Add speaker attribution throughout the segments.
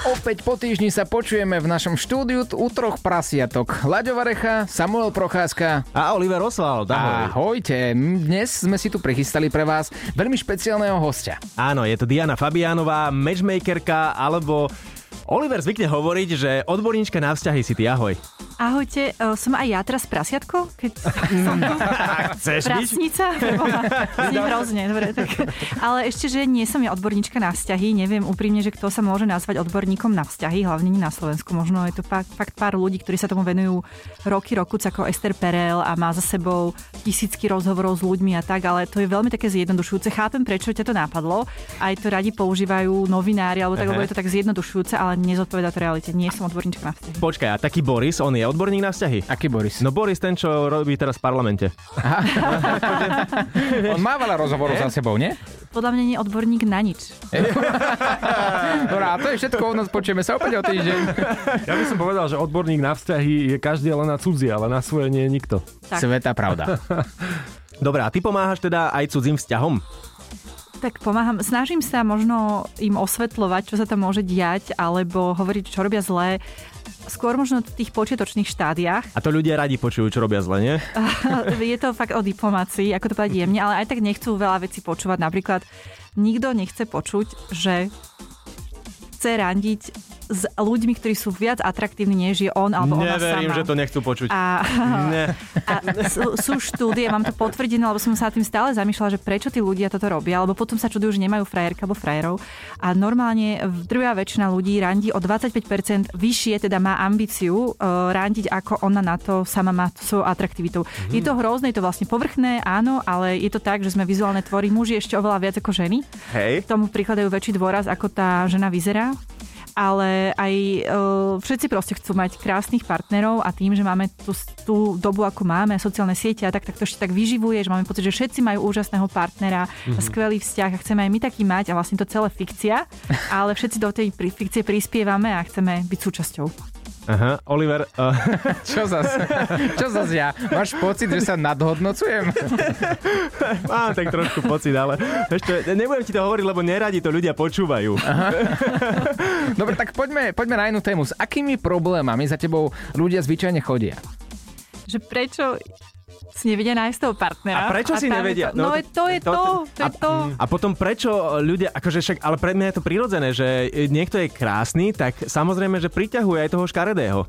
Speaker 1: Opäť po týždni sa počujeme v našom štúdiu u troch prasiatok. Laďo Varecha, Samuel Procházka.
Speaker 2: A Oliver Oswald, ahoj.
Speaker 1: Ahojte, dnes sme si tu prichystali pre vás veľmi špeciálneho hostia.
Speaker 2: Áno, je to Diana Fabiánová, matchmakerka, alebo Oliver zvykne hovoriť, že odborníčka na vzťahy si ty, ahoj.
Speaker 3: Ahojte, e, som aj ja teraz prasiatko? Keď som tu
Speaker 2: Chceš
Speaker 3: prasnica? Znie hrozne, dobre. Tak. Ale ešte, že nie som ja odborníčka na vzťahy, neviem úprimne, že kto sa môže nazvať odborníkom na vzťahy, hlavne nie na Slovensku. Možno je to fakt, fakt pár ľudí, ktorí sa tomu venujú roky, roku, ako Ester Perel a má za sebou tisícky rozhovorov s ľuďmi a tak, ale to je veľmi také zjednodušujúce. Chápem, prečo ťa to napadlo. Aj to radi používajú novinári, alebo tak,
Speaker 2: Aha.
Speaker 3: lebo je to tak zjednodušujúce, ale nezodpoveda to realite. Nie som odborníčka na vzťahy.
Speaker 2: Počkaj, a taký Boris, on je odborník na vzťahy?
Speaker 1: Aký Boris?
Speaker 2: No Boris, ten, čo robí teraz v parlamente.
Speaker 1: On má veľa rozhovorov za sebou, nie?
Speaker 3: Podľa mňa nie je odborník na nič.
Speaker 1: Dobre, a to je všetko u nás, počujeme sa opäť o týždeň.
Speaker 4: Ja by som povedal, že odborník na vzťahy je každý len na cudzie, ale na svoje nie je nikto.
Speaker 3: Tak.
Speaker 1: Sveta pravda.
Speaker 2: Dobre, a ty pomáhaš teda aj cudzím vzťahom?
Speaker 3: Tak pomáham, snažím sa možno im osvetľovať, čo sa tam môže diať, alebo hovoriť, čo robia zlé. Skôr možno v tých počiatočných štádiách.
Speaker 2: A to ľudia radi počujú, čo robia zle, nie?
Speaker 3: Je to fakt o diplomácii, ako to povedať jemne, ale aj tak nechcú veľa vecí počúvať. Napríklad nikto nechce počuť, že chce randiť s ľuďmi, ktorí sú viac atraktívni, než je on alebo ona
Speaker 2: Neverím,
Speaker 3: sama.
Speaker 2: že to nechcú počuť.
Speaker 3: A,
Speaker 2: Ne.
Speaker 3: a sú, sú štúdie, mám to potvrdené, lebo som sa tým stále zamýšľala, že prečo tí ľudia toto robia, alebo potom sa čudujú, že nemajú frajerka alebo frajerov. A normálne druhá väčšina ľudí randí o 25% vyššie, teda má ambíciu uh, randiť, ako ona na to sama má svojou atraktivitou.
Speaker 2: Mhm.
Speaker 3: Je to hrozné, je to vlastne povrchné, áno, ale je to tak, že sme vizuálne tvory, muži ešte oveľa viac ako ženy.
Speaker 2: Hej.
Speaker 3: Tomu prikladajú väčší dôraz, ako tá žena vyzerá ale aj e, všetci proste chcú mať krásnych partnerov a tým, že máme tú, tú dobu, ako máme, sociálne siete a tak, tak to ešte tak vyživuje, že máme pocit, že všetci majú úžasného partnera,
Speaker 2: Mhm.
Speaker 3: a skvelý vzťah a chceme aj my taký mať a vlastne to celé fikcia, ale všetci do tej fikcie prispievame a chceme byť súčasťou.
Speaker 2: Aha, Oliver, uh,
Speaker 1: Čo zas? Čo zas ja? Máš pocit, že sa nadhodnocujem?
Speaker 2: mám tak trošku pocit, ale ešte, nebudem ti to hovoriť, lebo neradi to ľudia počúvajú.
Speaker 1: Dobre, tak poďme, poďme na jednu tému. S akými problémami za tebou ľudia zvyčajne chodia?
Speaker 3: Že prečo si nevedia nájsť toho partnera.
Speaker 2: A prečo si
Speaker 3: tam je
Speaker 2: nevedia?
Speaker 3: To, no,
Speaker 2: No,
Speaker 3: to, to je to, to, je to.
Speaker 2: A potom prečo ľudia, akože však, ale pre mňa je to prirodzené, že niekto je krásny, tak samozrejme, že priťahuje aj toho škaredého.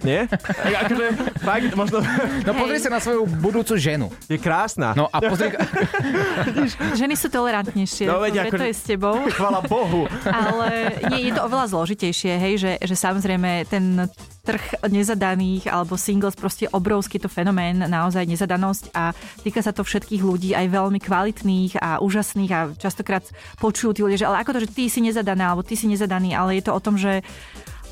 Speaker 2: Nie? akože, fakt, možno
Speaker 1: No pozri sa na svoju budúcu ženu.
Speaker 2: je krásna.
Speaker 1: No a pozri...
Speaker 3: Ženy sú tolerantnejšie,
Speaker 2: No, veď
Speaker 3: to
Speaker 2: akože-
Speaker 3: je s tebou.
Speaker 2: Chvala Bohu.
Speaker 3: Ale nie, je to oveľa zložitejšie, hej, že, že samozrejme ten trh nezadaných alebo singles, proste obrovský to fenomén, naozaj nezadanosť a týka sa to všetkých ľudí, aj veľmi kvalitných a úžasných a častokrát počujú tí ľudia, že ale ako to, že ty si nezadaná alebo ty si nezadaný, ale je to o tom, že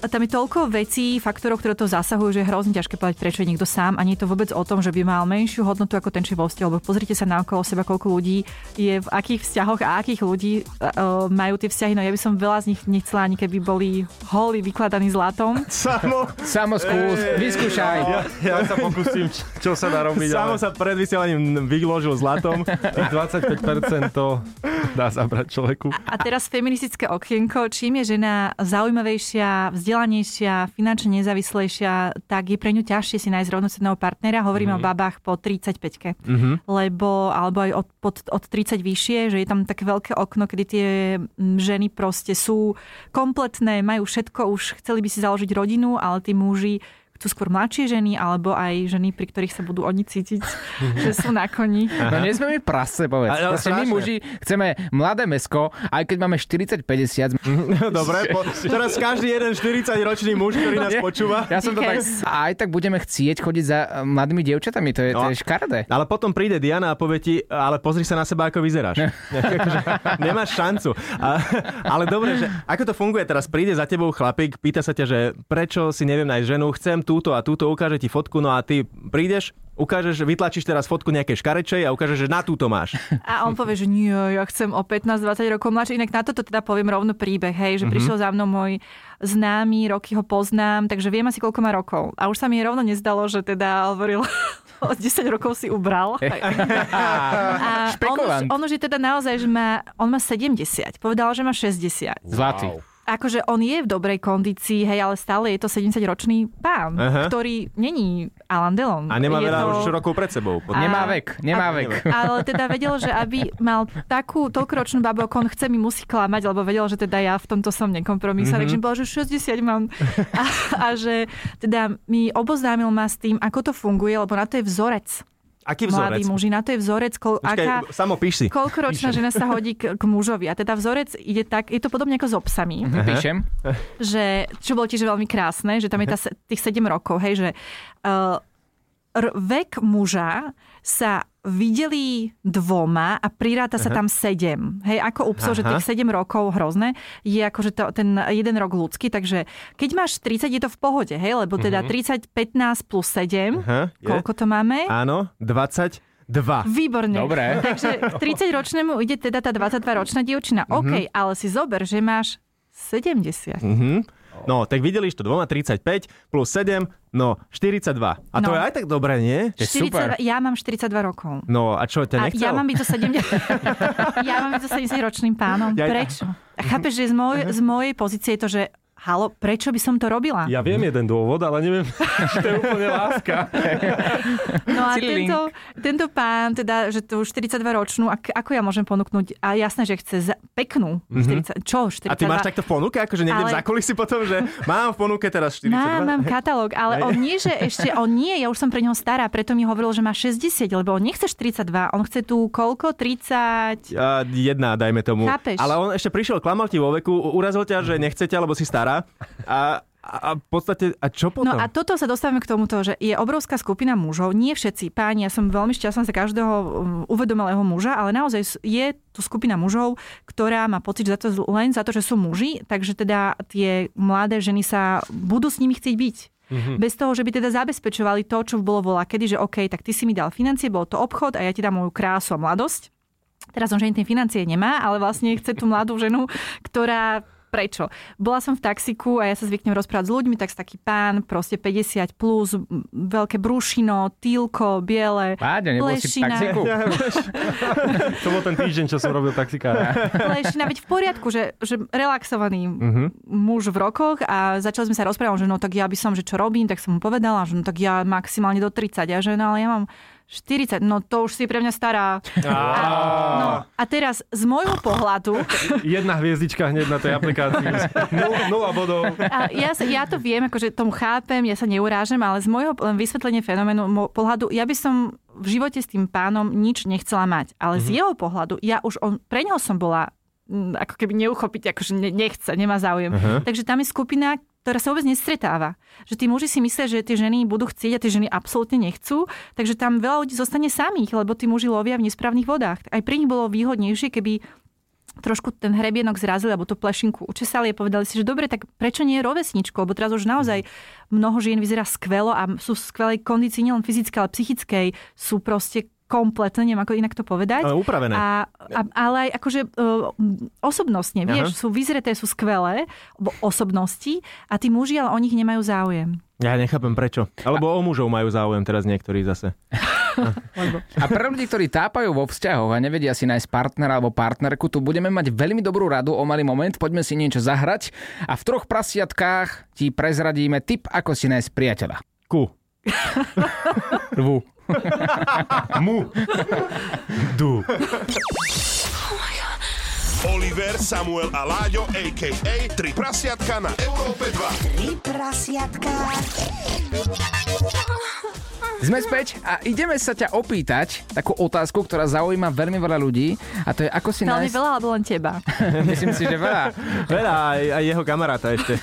Speaker 3: tam je toľko vecí, faktorov, ktoré to zasahujú, že je hrozne ťažké povedať, prečo je niekto sám a nie je to vôbec o tom, že by mal menšiu hodnotu ako ten či vo vzťahu, lebo pozrite sa na okolo seba, koľko ľudí je v akých vzťahoch a akých ľudí uh, majú tie vzťahy. No ja by som veľa z nich nechcela ani keby boli holí vykladaní zlatom.
Speaker 2: Samo,
Speaker 1: Samo skús, vyskúšaj.
Speaker 4: Ja, ja sa pokúsim, čo sa dá robiť,
Speaker 2: samo
Speaker 4: ale
Speaker 2: sa pred vysielaním vyložil zlatom.
Speaker 4: tých 25% to dá zabrať človeku.
Speaker 3: A teraz feministické okienko, čím je žena zaujímavejšia, vzdelanejšia, finančne nezávislejšia, tak je pre ňu ťažšie si nájsť rovnocenného partnera. Hovoríme mm-hmm. o babách po 35 mm-hmm. lebo, alebo aj od, pod, od 30 vyššie, že je tam také veľké okno, kedy tie mm, ženy proste sú kompletné, majú všetko, už chceli by si založiť rodinu, ale tí muži chcú skôr mladšie ženy, alebo aj ženy, pri ktorých sa budú oni cítiť, že sú na koni.
Speaker 1: No nie sme my prasce, povedz.
Speaker 2: Ale- ale
Speaker 1: my muži chceme mladé mesko, aj keď máme 40-50.
Speaker 2: Dobre, po, teraz každý jeden 40-ročný muž, ktorý nás počúva.
Speaker 1: Ja som to tak... A aj tak budeme chcieť chodiť za eh, mladými dievčatami, to je, to
Speaker 2: No.
Speaker 1: je škaredé.
Speaker 2: Ale potom príde Diana a povie ti, ale pozri sa na seba, ako vyzeráš. Nemáš šancu. A, ale dobre, že ako to funguje teraz? Príde za tebou chlapík, pýta sa ťa, že prečo si neviem nájsť ženu, chcem túto a túto, ukáže ti fotku, no a ty prídeš, ukážeš, vytlačíš teraz fotku nejakej škarečej a ukážeš, že na túto máš.
Speaker 3: A on povie, že nie, ja chcem o 15-20 rokov mladšie. Inak na toto teda poviem rovno príbeh, hej, že mm-hmm. prišiel za mnou môj známy, roky ho poznám, takže viem asi koľko má rokov. A už sa mi rovno nezdalo, že teda hovoril o 10 rokov si ubral. A on už, on už je teda naozaj, že má, on má 70. Povedal, že má 60.
Speaker 1: Zlatý.
Speaker 3: Akože on je v dobrej kondícii, hej, ale stále je to 70-ročný pán,
Speaker 2: Aha.
Speaker 3: ktorý není Alan Delon.
Speaker 2: A nemá
Speaker 3: je
Speaker 2: veľa
Speaker 3: to...
Speaker 2: už rokov pred sebou. Pod...
Speaker 1: Nemá vek, nemá
Speaker 3: A-
Speaker 1: vek.
Speaker 3: Ale teda vedel, že aby mal takú toľkoročnú babu, ako on chce, mi musí klamať, lebo vedel, že teda ja v tomto som nekompromisá, mm-hmm. takže bol, že 60 mám. A, a že teda mi oboznámil ma s tým, ako to funguje, lebo na to je vzorec.
Speaker 2: Aký
Speaker 3: Mladí
Speaker 2: vzorec?
Speaker 3: muži, na to je vzorec, kol,
Speaker 2: Počkaj,
Speaker 3: aká,
Speaker 2: samo píš si.
Speaker 3: koľkoročná žena sa hodí k, k mužovi. A teda vzorec ide tak, je to podobne ako s obsami
Speaker 1: Mhm, Píšem.
Speaker 3: že, čo bolo tiež veľmi krásne, že tam je tá, tých 7 rokov, hej, že uh, vek muža sa videli dvoma a priráta sa tam 7. Hej, ako u psov, že tých 7 rokov hrozné je akože to, ten jeden rok ľudský, takže keď máš 30, je to v pohode, hej, lebo teda 30, 15 plus 7,
Speaker 2: Aha, je.
Speaker 3: koľko to máme?
Speaker 2: Áno, 22.
Speaker 3: Výborne.
Speaker 1: Dobre.
Speaker 3: Takže k 30-ročnému ide teda tá 22-ročná dievčina. OK, ale si zober, že máš 70.
Speaker 2: Mhm. No, tak videliš to dvoma, 35 plus 7, no 42. A to
Speaker 3: No.
Speaker 2: je aj tak dobré, nie?
Speaker 1: To je super.
Speaker 3: 42, ja mám 42 rokov.
Speaker 2: No a čo, ťa
Speaker 3: A
Speaker 2: nechcel?
Speaker 3: ja mám byť so 70, ja mám byť so 70 ročným pánom.
Speaker 2: Ja-
Speaker 3: Prečo? Chápeš, že z, moj, z mojej pozície je to, že halo, prečo by som to robila?
Speaker 4: Ja viem jeden dôvod, ale neviem, či to je úplne láska.
Speaker 3: No a tento, tento pán, teda, že to už 42 ročnú, ak, ako ja môžem ponúknuť? A jasné, že chce za, peknú. 40, čo, 42?
Speaker 2: Mhm. A ty máš takto v ponuke, akože niekde v
Speaker 3: Ale-
Speaker 2: zákulisí potom, že mám v ponuke teraz 42?
Speaker 3: Mám, mám katalóg, ale on nie, že ešte, on nie, ja už som pre neho stará, preto mi hovoril, že má 60, lebo on nechce 42, on chce tu koľko? 30...
Speaker 2: A jedna, dajme tomu.
Speaker 3: Chápeš?
Speaker 2: Ale on ešte prišiel, klamal ti vo veku, urazil ťa, že nechce ťa, lebo si stará. A, a, a v podstate, a čo potom?
Speaker 3: No a toto sa dostávame k tomuto, že je obrovská skupina mužov, nie všetci páni, ja som veľmi šťastná za každého um, uvedomelého muža, ale naozaj je tu skupina mužov, ktorá má pocit, za to, len za to, že sú muži, takže teda tie mladé ženy sa budú s nimi chcieť byť. Mm-hmm. Bez toho, že by teda zabezpečovali to, čo bolo vola kedy, že OK, tak ty si mi dal financie, bol to obchod a ja ti dám moju krásu a mladosť. Teraz on, že tie financie nemá, ale vlastne chce tú mladú ženu, ktorá Prečo? Bola som v taxiku a ja sa zvyknem rozprávať s ľuďmi, tak taký pán, proste 50 plus, veľké brúšino, týlko, biele,
Speaker 1: Páďa, nebol si v
Speaker 3: plešina,
Speaker 1: taxiku?
Speaker 4: To bol ten týždeň, čo som robil taxikára.
Speaker 3: plešina, veď v poriadku, že, že relaxovaný muž v rokoch a začali sme sa rozprávať, že no tak ja by som, že čo robím, tak som mu povedala, že no tak ja maximálne do 30 a že no ale ja mám 40, no to už si pre mňa stará. A, no, a teraz z môjho pohľadu,
Speaker 4: Jedna hviezdička hneď na tej aplikácii. Nula, nula bodov.
Speaker 3: A ja, sa, ja to viem, akože tomu chápem, ja sa neurážem, ale z môjho len vysvetlenia fenoménu pohľadu, ja by som v živote s tým pánom nič nechcela mať. Ale mm-hmm. z jeho pohľadu, ja už on, pre neho som bola ako keby neuchopiť, akože ne, nechce, nemá záujem. Uh-huh. Takže tam je skupina, ktorá sa vôbec nestretáva. Že tí muži si myslia, že tie ženy budú chcieť a tie ženy absolútne nechcú, takže tam veľa ľudí zostane samých, lebo tí muži lovia v nesprávnych vodách. Aj pri nich bolo výhodnejšie, keby trošku ten hrebienok zrazili, alebo tú plešinku učesali a povedali si, že dobre, tak prečo nie rovesničku? Lebo teraz už naozaj mnoho žien vyzerá skvelo a sú v skvelej kondícii nielen fyzickej, ale psychickej. Sú proste kompletne, neviem ako inak to povedať.
Speaker 2: Ale upravené.
Speaker 3: A, a, ale aj akože uh, osobnostne,
Speaker 2: Aha.
Speaker 3: vieš, sú vyzreté, sú skvelé, osobnosti a tí muži, ale o nich nemajú záujem.
Speaker 2: Ja nechápem prečo. Alebo o mužov majú záujem teraz niektorí zase.
Speaker 1: A pre ľudí, ktorí tápajú vo vzťahoch a nevedia si nájsť partnera alebo partnerku, tu budeme mať veľmi dobrú radu o malý moment. Poďme si niečo zahrať a v troch prasiatkách ti prezradíme tip, ako si nájsť priateľa.
Speaker 4: Ku.
Speaker 1: Rvu.
Speaker 4: Mu. Du.
Speaker 5: Oliver, Samuel a Láďo, a.k.a. Tri prasiatka na Európe 2.
Speaker 6: Tri prasiatka.
Speaker 1: Sme späť a ideme sa ťa opýtať takú otázku, ktorá zaujíma veľmi veľa ľudí a to je ako si
Speaker 3: Veľmi
Speaker 1: nájsť...
Speaker 3: veľa, alebo len teba.
Speaker 1: Myslím si, že veľa.
Speaker 2: Veľa, aj, aj jeho kamaráta ešte.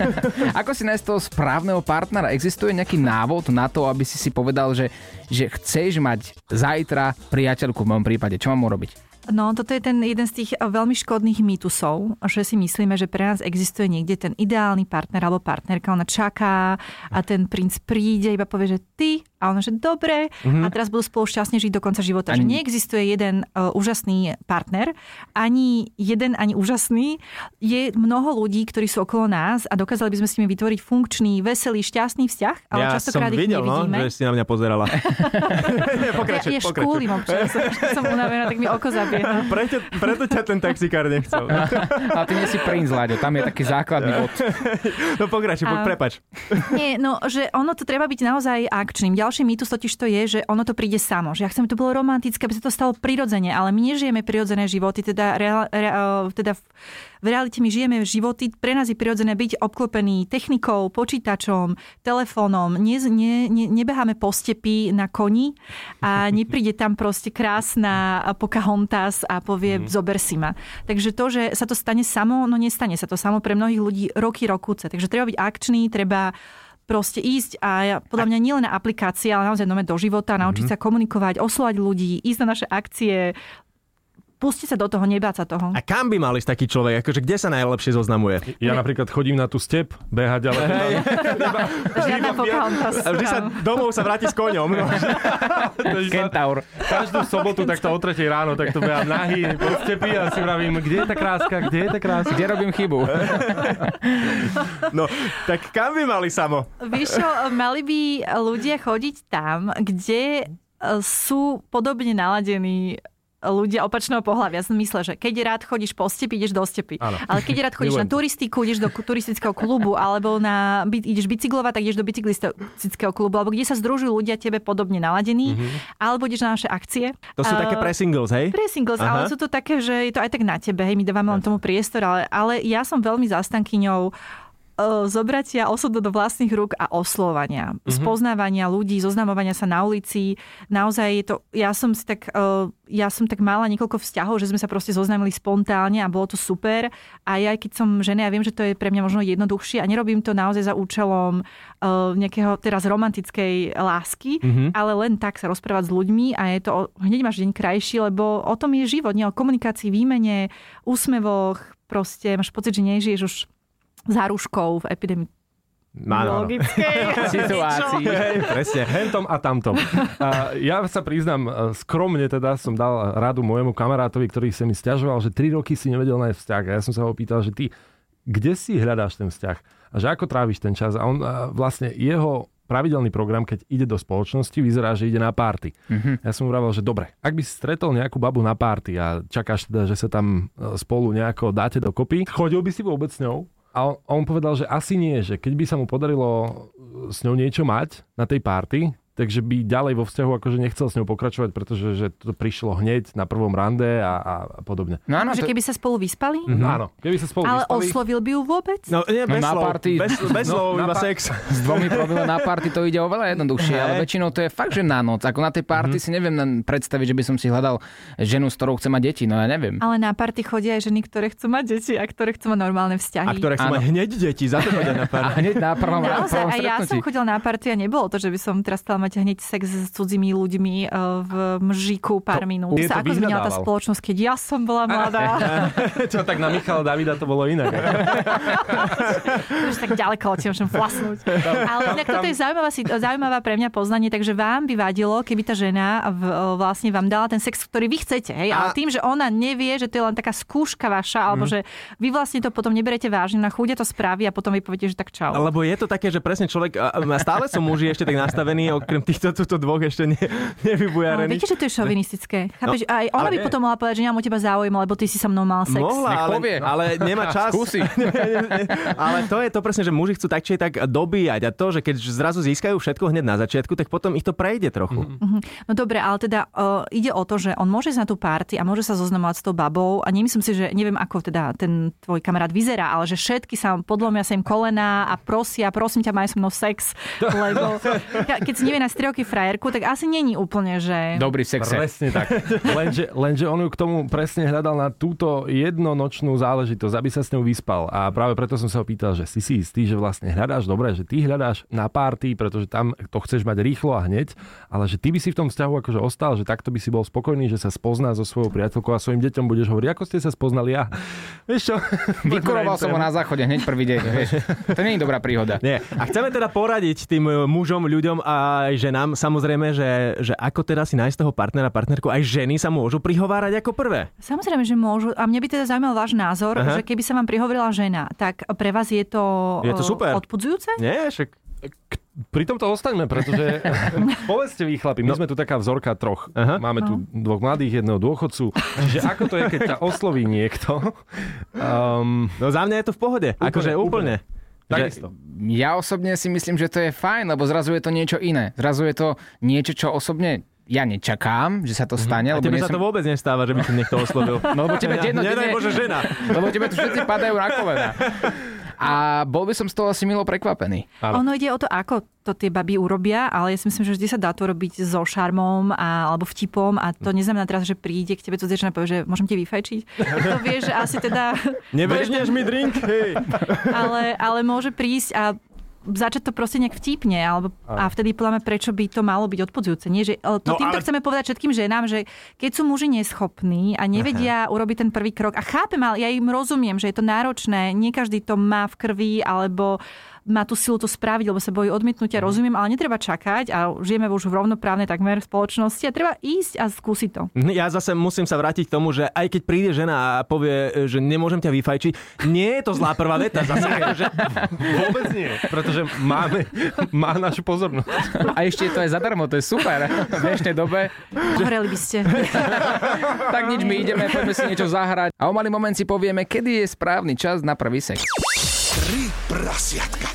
Speaker 1: Ako si nájsť toho správneho partnera? Existuje nejaký návod na to, aby si si povedal, že, že chceš mať zajtra priateľku v mojom prípade? Čo mám urobiť?
Speaker 3: No, toto je ten jeden z tých eh, veľmi škodných mýtusov, že si myslíme, že pre nás existuje niekde ten ideálny partner alebo partnerka. Ona čaká a ten princ príde, iba povie, že ty a ona, že dobre a teraz budú spolu šťastne žiť do konca života. Že
Speaker 1: Ani-
Speaker 3: neexistuje jeden uh, úžasný partner, ani jeden, ani úžasný. Je mnoho ľudí, ktorí sú okolo nás a dokázali by sme s nimi vytvoriť funkčný, veselý, šťastný vzťah, ale
Speaker 2: ja som
Speaker 3: častokrát ich
Speaker 2: videl, no,
Speaker 3: nevidíme.
Speaker 2: že si na mňa pozerala. Pokračuj,
Speaker 3: ja, ja škúlim občas, keď som unavená, tak mi oko zabieha.
Speaker 2: Preto, preto ťa ten taxikár nechcel.
Speaker 1: Ale ty nie si princ, Láďo, tam je taký základný bod.
Speaker 2: No pokračuj,
Speaker 3: A-
Speaker 2: prepač.
Speaker 3: Nie, no, že ono to treba byť naozaj akčným. Ďalší mýtus totiž to je, že ono to príde samo. Že ja chcem, aby to bolo romantické, aby sa to stalo prirodzene, ale my nežijeme prirodzené životy, teda, real, re, teda v, v realite my žijeme životy, pre nás je prirodzené byť obklopený technikou, počítačom, telefónom, ne, ne, ne, nebeháme po stepi na koni a nepríde tam proste krásna Pocahontas a povie mm. zober si ma. Takže to, že sa to stane samo, no nestane sa to samo pre mnohých ľudí roky, rokúce. Takže treba byť akčný, treba proste ísť a ja, podľa mňa nielen na aplikácie, ale naozaj nome do života, naučiť sa komunikovať, oslovať ľudí, ísť na naše akcie, pustiť sa do toho, nebáť sa toho.
Speaker 2: A kam by mal ísť taký človek? Akože kde sa najlepšie zoznamuje?
Speaker 4: Ja napríklad chodím na tú step behať, ale.
Speaker 2: A vždy sa domov sa vráti s koňom. No.
Speaker 1: Kentaur.
Speaker 4: každú sobotu takto o 3 ráno takto behám nahý po stepi a si vravím, kde je tá kráska, kde je tá kráska?
Speaker 1: Kde robím chybu?
Speaker 2: no, tak kam by mali samo?
Speaker 3: Víš čo, mali by ľudia chodiť tam, kde sú podobne naladení ľudia opačného pohľavia. Ja som mysle, že keď rád chodíš po stepi, ideš do stepy.
Speaker 4: Áno.
Speaker 3: Ale keď rád chodíš na turistiku, ideš do turistického klubu, alebo na, ideš bicyklovať, tak ideš do bicyklistického klubu, alebo kde sa združujú ľudia tebe podobne naladení, alebo ideš na naše akcie.
Speaker 2: To sú
Speaker 3: A-
Speaker 2: také pre singles, hej?
Speaker 3: pre singles,
Speaker 2: Aha.
Speaker 3: ale sú to také, že je to aj tak na tebe, hej, my dávame len tomu priestor, ale, ale ja som veľmi zastankyňou uh, zobratia osudu do vlastných rúk a oslovania,
Speaker 2: Mhm.
Speaker 3: spoznávania ľudí, zoznamovania sa na ulici. Naozaj je to, ja som si tak, uh, ja som tak mala niekoľko vzťahov, že sme sa proste zoznámili spontánne a bolo to super. A ja, keď som žena, ja viem, že to je pre mňa možno jednoduchšie a nerobím to naozaj za účelom uh, nejakého teraz romantickej lásky,
Speaker 2: Mhm.
Speaker 3: ale len tak sa rozprávať s ľuďmi a je to, hneď máš deň krajší, lebo o tom je život, nie o komunikácii, výmene, úsmevoch, proste máš pocit, že nežiješ už za rúškou v.
Speaker 2: Áno, áno.
Speaker 1: Situácii.
Speaker 2: Hej, presne.
Speaker 4: Hentom a tamtom. A ja sa priznám, e, skromne teda som dal radu môjmu kamarátovi, ktorý sa mi stiažoval, že 3 roky si nevedel nájsť vzťah. A ja som sa ho opýtal, že ty, kde si hľadáš ten vzťah? A že ako tráviš ten čas? A on a vlastne jeho pravidelný program, keď ide do spoločnosti, vyzerá, že ide na párty. Ja som mu vravel, že dobre, ak by si stretol nejakú babu na párty a čakáš teda, že sa tam e, spolu nejako dáte dokopy, chodil by si vôbec s ňou? A on, povedal, že asi nie, že keď by sa mu podarilo s ňou niečo mať na tej párty, takže by ďalej vo vzťahu akože nechcel s ňou pokračovať, pretože že to prišlo hneď na prvom rande a, a, a podobne.
Speaker 1: No áno,
Speaker 3: že
Speaker 1: to,
Speaker 3: keby sa spolu vyspali?
Speaker 4: Mm-hmm. Áno, keby sa spolu
Speaker 3: Ale
Speaker 4: vyspali,
Speaker 3: oslovil by ju vôbec?
Speaker 2: No, nie,
Speaker 1: No
Speaker 2: bez
Speaker 1: na
Speaker 2: slov.
Speaker 1: party.
Speaker 2: Bez, bez
Speaker 1: No,
Speaker 2: slov,
Speaker 1: na
Speaker 2: iba
Speaker 1: pa-
Speaker 2: sex.
Speaker 1: s dvomi problémami na party to ide oveľa jednoduchšie, ale väčšinou to je fakt, že na noc. Ako na tej party si neviem predstaviť, že by som si hľadal ženu, s ktorou chcem mať deti, no ja neviem.
Speaker 3: Ale na party chodia aj ženy, ktoré chcú mať deti a ktoré chcú mať normálne vzťahy.
Speaker 2: A ktoré chcú
Speaker 1: Áno.
Speaker 2: mať hneď deti, za to chodia na
Speaker 1: A
Speaker 2: party.
Speaker 1: hneď na prvom, na
Speaker 3: Naozaj,
Speaker 1: prvom
Speaker 3: aj ja som chodila na party a nebolo to, že by som teraz chcela mať hneď sex s cudzími ľuďmi eh, v mžiku pár minút.
Speaker 4: je to
Speaker 3: ako zmenila tá spoločnosť, keď ja som bola mladá.
Speaker 4: čo tak na Michala Davida to bolo inak.
Speaker 3: už tak ďaleko letím, môžem flasnúť. Ale inak toto je zaujímavá, zaujímavá pre mňa poznanie, takže vám by vadilo, keby tá žena v, vlastne vám dala ten sex, ktorý vy chcete. Hej? Ale
Speaker 2: A-
Speaker 3: tým, že ona nevie, že to je len taká skúška vaša, alebo že vy vlastne to potom neberete vážne, na chude to spraví a potom vy poviete, že tak čau.
Speaker 2: Lebo je to také, že presne človek, stále sú muži ešte tak nastavení, okrem týchto tuto dvoch ešte ne,
Speaker 3: Ale
Speaker 2: nevybujarených.
Speaker 3: viete, že to je šovinistické. Chápeš?
Speaker 2: No,
Speaker 3: aj ona by
Speaker 2: nie.
Speaker 3: potom mohla povedať, že nemám o teba záujem, lebo ty si so mnou mal sex.
Speaker 2: Mohla,
Speaker 1: Nech
Speaker 2: ale,
Speaker 1: povie.
Speaker 2: ale nemá čas.
Speaker 1: Skúsi.
Speaker 2: ale to je to presne, že muži chcú tak či tak dobíjať a to, že keď zrazu získajú všetko hneď na začiatku, tak potom ich to prejde trochu.
Speaker 3: No dobre, ale teda uh, ide o to, že on môže ísť na tú party a môže sa zoznamovať s tou babou a nemyslím si, že neviem, ako teda ten tvoj kamarát vyzerá, ale že všetky sa podlomia sa im kolena a prosia, prosím ťa, maj so mnou sex, lebo ke- keď si nevie na 3 roky frajerku, tak asi není úplne, že...
Speaker 1: Dobrý v sexe.
Speaker 4: Presne tak. Lenže, lenže on ju k tomu presne hľadal na túto jednonočnú záležitosť, aby sa s ňou vyspal. A práve preto som sa ho pýtal, že si si istý, že vlastne hľadáš dobre, že ty hľadáš na párty, pretože tam to chceš mať rýchlo a hneď, ale že ty by si v tom vzťahu akože ostal, že takto by si bol spokojný, že sa spozná so svojou priateľkou a svojim deťom budeš hovoriť, ako ste sa spoznali ja. Vieš čo?
Speaker 1: Vykuroval som ho na záchode hneď prvý deň, vieš. To nie je dobrá príhoda.
Speaker 2: Nie. A chceme teda poradiť tým e, mužom, ľuďom a aj ženám, samozrejme, že, že ako teda si nájsť toho partnera, partnerku, aj ženy sa môžu prihovárať ako prvé.
Speaker 3: Samozrejme, že môžu. A mne by teda zaujímal váš názor,
Speaker 2: Aha.
Speaker 3: že keby sa vám prihovorila žena, tak pre vás je to,
Speaker 2: Je to
Speaker 3: eh,
Speaker 2: super.
Speaker 3: odpudzujúce?
Speaker 2: Nie, však
Speaker 4: Pri tomto ostaňme, pretože povedzte vy chlapi, my sme tu taká vzorka troch.
Speaker 2: Aha.
Speaker 4: Máme tu dvoch mladých, jedného dôchodcu. Čiže ako to je, keď ťa osloví niekto? Um,
Speaker 2: no za mňa je to v pohode. Akože úplne.
Speaker 4: Takisto.
Speaker 1: Ja osobne si myslím, že to je fajn, lebo zrazu je to niečo iné. Zrazu je to niečo, čo osobne ja nečakám, že sa to stane.
Speaker 2: A
Speaker 1: lebo
Speaker 2: tebe sa
Speaker 1: som...
Speaker 2: to vôbec nestáva, že by ti niekto oslovil.
Speaker 1: No lebo tebe
Speaker 2: Ja-
Speaker 1: jedno,
Speaker 2: Nedaj Bože žena.
Speaker 1: Lebo tebe tu všetci padajú na kolena. A bol by som z toho asi milo prekvapený.
Speaker 4: Áno.
Speaker 3: Ono ide o to, ako to tie baby urobia, ale ja si myslím, že vždy sa dá to robiť so šarmom a, alebo vtipom a to neznamená teraz, že príde k tebe cudziečna a povie, že môžem ti vyfajčiť. To vieš, že asi teda...
Speaker 2: Nebežneš mi drink? Hej.
Speaker 3: ale, ale môže prísť a začať to proste nejak vtipne, alebo, a vtedy podľa mňa, prečo by to malo byť odpudzujúce. Nie, že,
Speaker 2: No,
Speaker 3: to týmto
Speaker 2: ale-
Speaker 3: chceme povedať všetkým ženám, že keď sú muži neschopní a nevedia urobiť ten prvý krok, a chápem, ale ja im rozumiem, že je to náročné, nie každý to má v krvi, alebo má tú silu to spraviť, lebo sa bojí odmietnutia, rozumiem, ale netreba čakať a žijeme už v rovnoprávnej takmer spoločnosti a treba ísť a skúsiť to.
Speaker 2: Ja zase musím sa vrátiť k tomu, že aj keď príde žena a povie, že nemôžem ťa vyfajčiť, nie je to zlá prvá veta. Zase, že
Speaker 4: Vôbec nie, pretože máme, má našu pozornosť.
Speaker 1: A ešte je to aj zadarmo, to je super. V dnešnej dobe.
Speaker 3: Horeli by ste.
Speaker 1: Tak nič, my ideme, poďme si niečo zahrať. A o malý moment si povieme, kedy je správny čas na prvý sex.
Speaker 5: Tri prasiatka.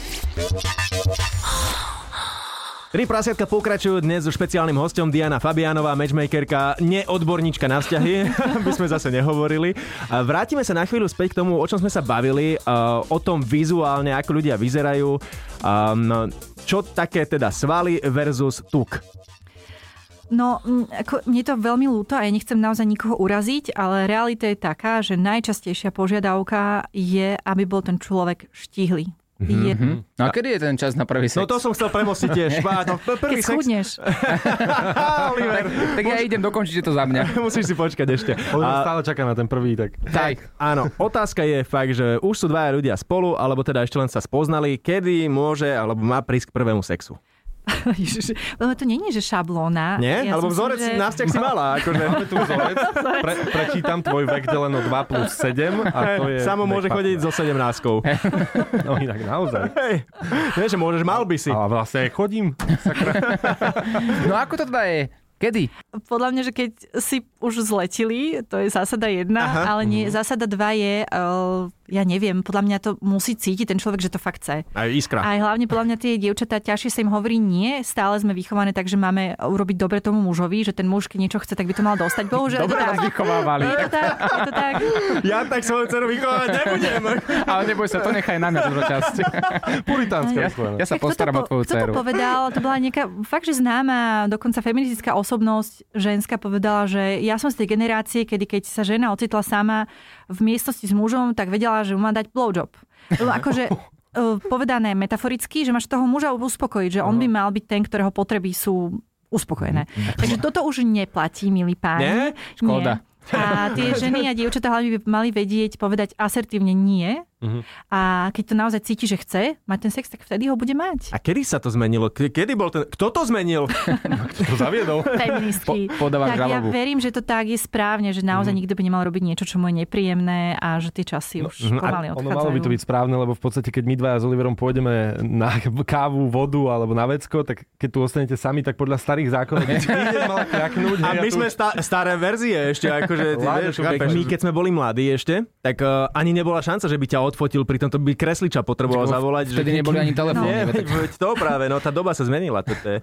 Speaker 2: Tri prasiatka pokračujú dnes so špeciálnym hostom Diana Fabianová, matchmakerka, neodborníčka na vzťahy, aby sme zase nehovorili. Vrátime sa na chvíľu späť k tomu, o čom sme sa bavili, o tom vizuálne, ako ľudia vyzerajú, um, čo také teda svaly versus tuk.
Speaker 3: No, ako, mne to veľmi ľúto a ja nechcem naozaj nikoho uraziť, ale realita je taká, že najčastejšia požiadavka je, aby bol ten človek štíhly. Je,
Speaker 1: No a kedy je ten čas na prvý sex?
Speaker 2: No to som chcel premostiť tiež. No,
Speaker 3: keď
Speaker 2: prvý sex.
Speaker 3: schudneš.
Speaker 1: tak, tak ja idem dokončiť to za mňa.
Speaker 2: Musíš si počkať ešte.
Speaker 4: On
Speaker 2: A-
Speaker 4: stále čaká na ten prvý, tak...
Speaker 1: Tak.
Speaker 2: Áno, otázka je fakt, že už sú dvaja ľudia spolu, alebo teda ešte len sa spoznali, kedy môže alebo má prísť k prvému sexu.
Speaker 3: Lebo to nie je, že šablóna.
Speaker 2: Nie?
Speaker 3: Ja
Speaker 2: alebo
Speaker 3: si
Speaker 2: vzorec si na vzťah si mala. Akože.
Speaker 4: Máme tu vzorec, pre, prečítam tvoj vek deleno 2 plus 7 a to je...
Speaker 2: Samo môže chodiť so 17
Speaker 4: partnera. No inak naozaj.
Speaker 2: Hej, nie, že môžeš, mal by si.
Speaker 4: Ale vlastne chodím.
Speaker 1: No ako to teda je? Kedy?
Speaker 3: Podľa mňa, že keď si už zletili, to je zásada jedna,
Speaker 2: Aha.
Speaker 3: ale nie, zásada dva je, uh, ja neviem, podľa mňa to musí cítiť ten človek, že to fakt chce.
Speaker 2: Aj iskra.
Speaker 3: Aj hlavne podľa mňa tie dievčatá ťažšie sa im hovorí nie, stále sme vychované tak, že máme urobiť dobre tomu mužovi, že ten muž, keď niečo chce, tak by to mal dostať. Bohužiaľ, to
Speaker 1: Dobre
Speaker 3: tak.
Speaker 1: vás vychovávali.
Speaker 3: Je to tak, je to tak.
Speaker 2: Ja tak svoju dceru vychovávať nebudem.
Speaker 1: Ale neboj sa, to nechaj na mňa túto časť.
Speaker 4: Puritánske
Speaker 1: Ja, ja sa
Speaker 3: Tak to
Speaker 1: postaram o tvoju
Speaker 3: Kto to
Speaker 1: dceru.
Speaker 3: povedal? To bola nejaká fakt, že známa, dokonca feministická osobnosť ženská povedala, že ja som z tej generácie, kedy keď sa žena ocitla sama v miestnosti s mužom, tak vedela, že mu má dať blowjob. Lebo akože eh, povedané metaforicky, že máš toho muža uspokojiť, že on by mal byť ten, ktorého potreby sú uspokojené. Takže toto už neplatí, milí páni.
Speaker 2: Nie?
Speaker 1: Škoda.
Speaker 3: Nie. A tie ženy a dievčatá hlavne by mali vedieť povedať asertívne nie. A keď to naozaj cíti, že chce mať ten sex, tak vtedy ho bude mať.
Speaker 2: A kedy sa to zmenilo? Ke- Kedy bol ten... Kto to zmenil?
Speaker 4: Kto to zaviedol?
Speaker 3: feministky.
Speaker 1: Po- podávam
Speaker 3: tak ja
Speaker 1: žalobu.
Speaker 3: verím, že to tak je správne, že naozaj nikto by nemal robiť niečo, čo mu je nepríjemné a že tie časy už
Speaker 4: Mhm, a
Speaker 3: pomaly
Speaker 4: Ono
Speaker 3: odchádzajú.
Speaker 4: malo by to byť správne, lebo v podstate, keď my dvaja s Oliverom pôjdeme na kávu, vodu alebo na vecko, tak keď tu ostanete sami, tak podľa starých zákonov by kraknúť.
Speaker 2: A my
Speaker 4: tu
Speaker 2: sme
Speaker 4: už-
Speaker 2: sta- staré verzie ešte, akože ty
Speaker 4: Láďo,
Speaker 2: vieš, my keď sme boli mladí ešte, tak uh, ani nebola šanca, že by ťa odfotil, pri tomto by kresliča potreboval zavolať.
Speaker 1: Vtedy neboli ani telefóny.
Speaker 2: Nie,
Speaker 1: tak-
Speaker 2: veď to práve, no tá doba sa zmenila. Toto je.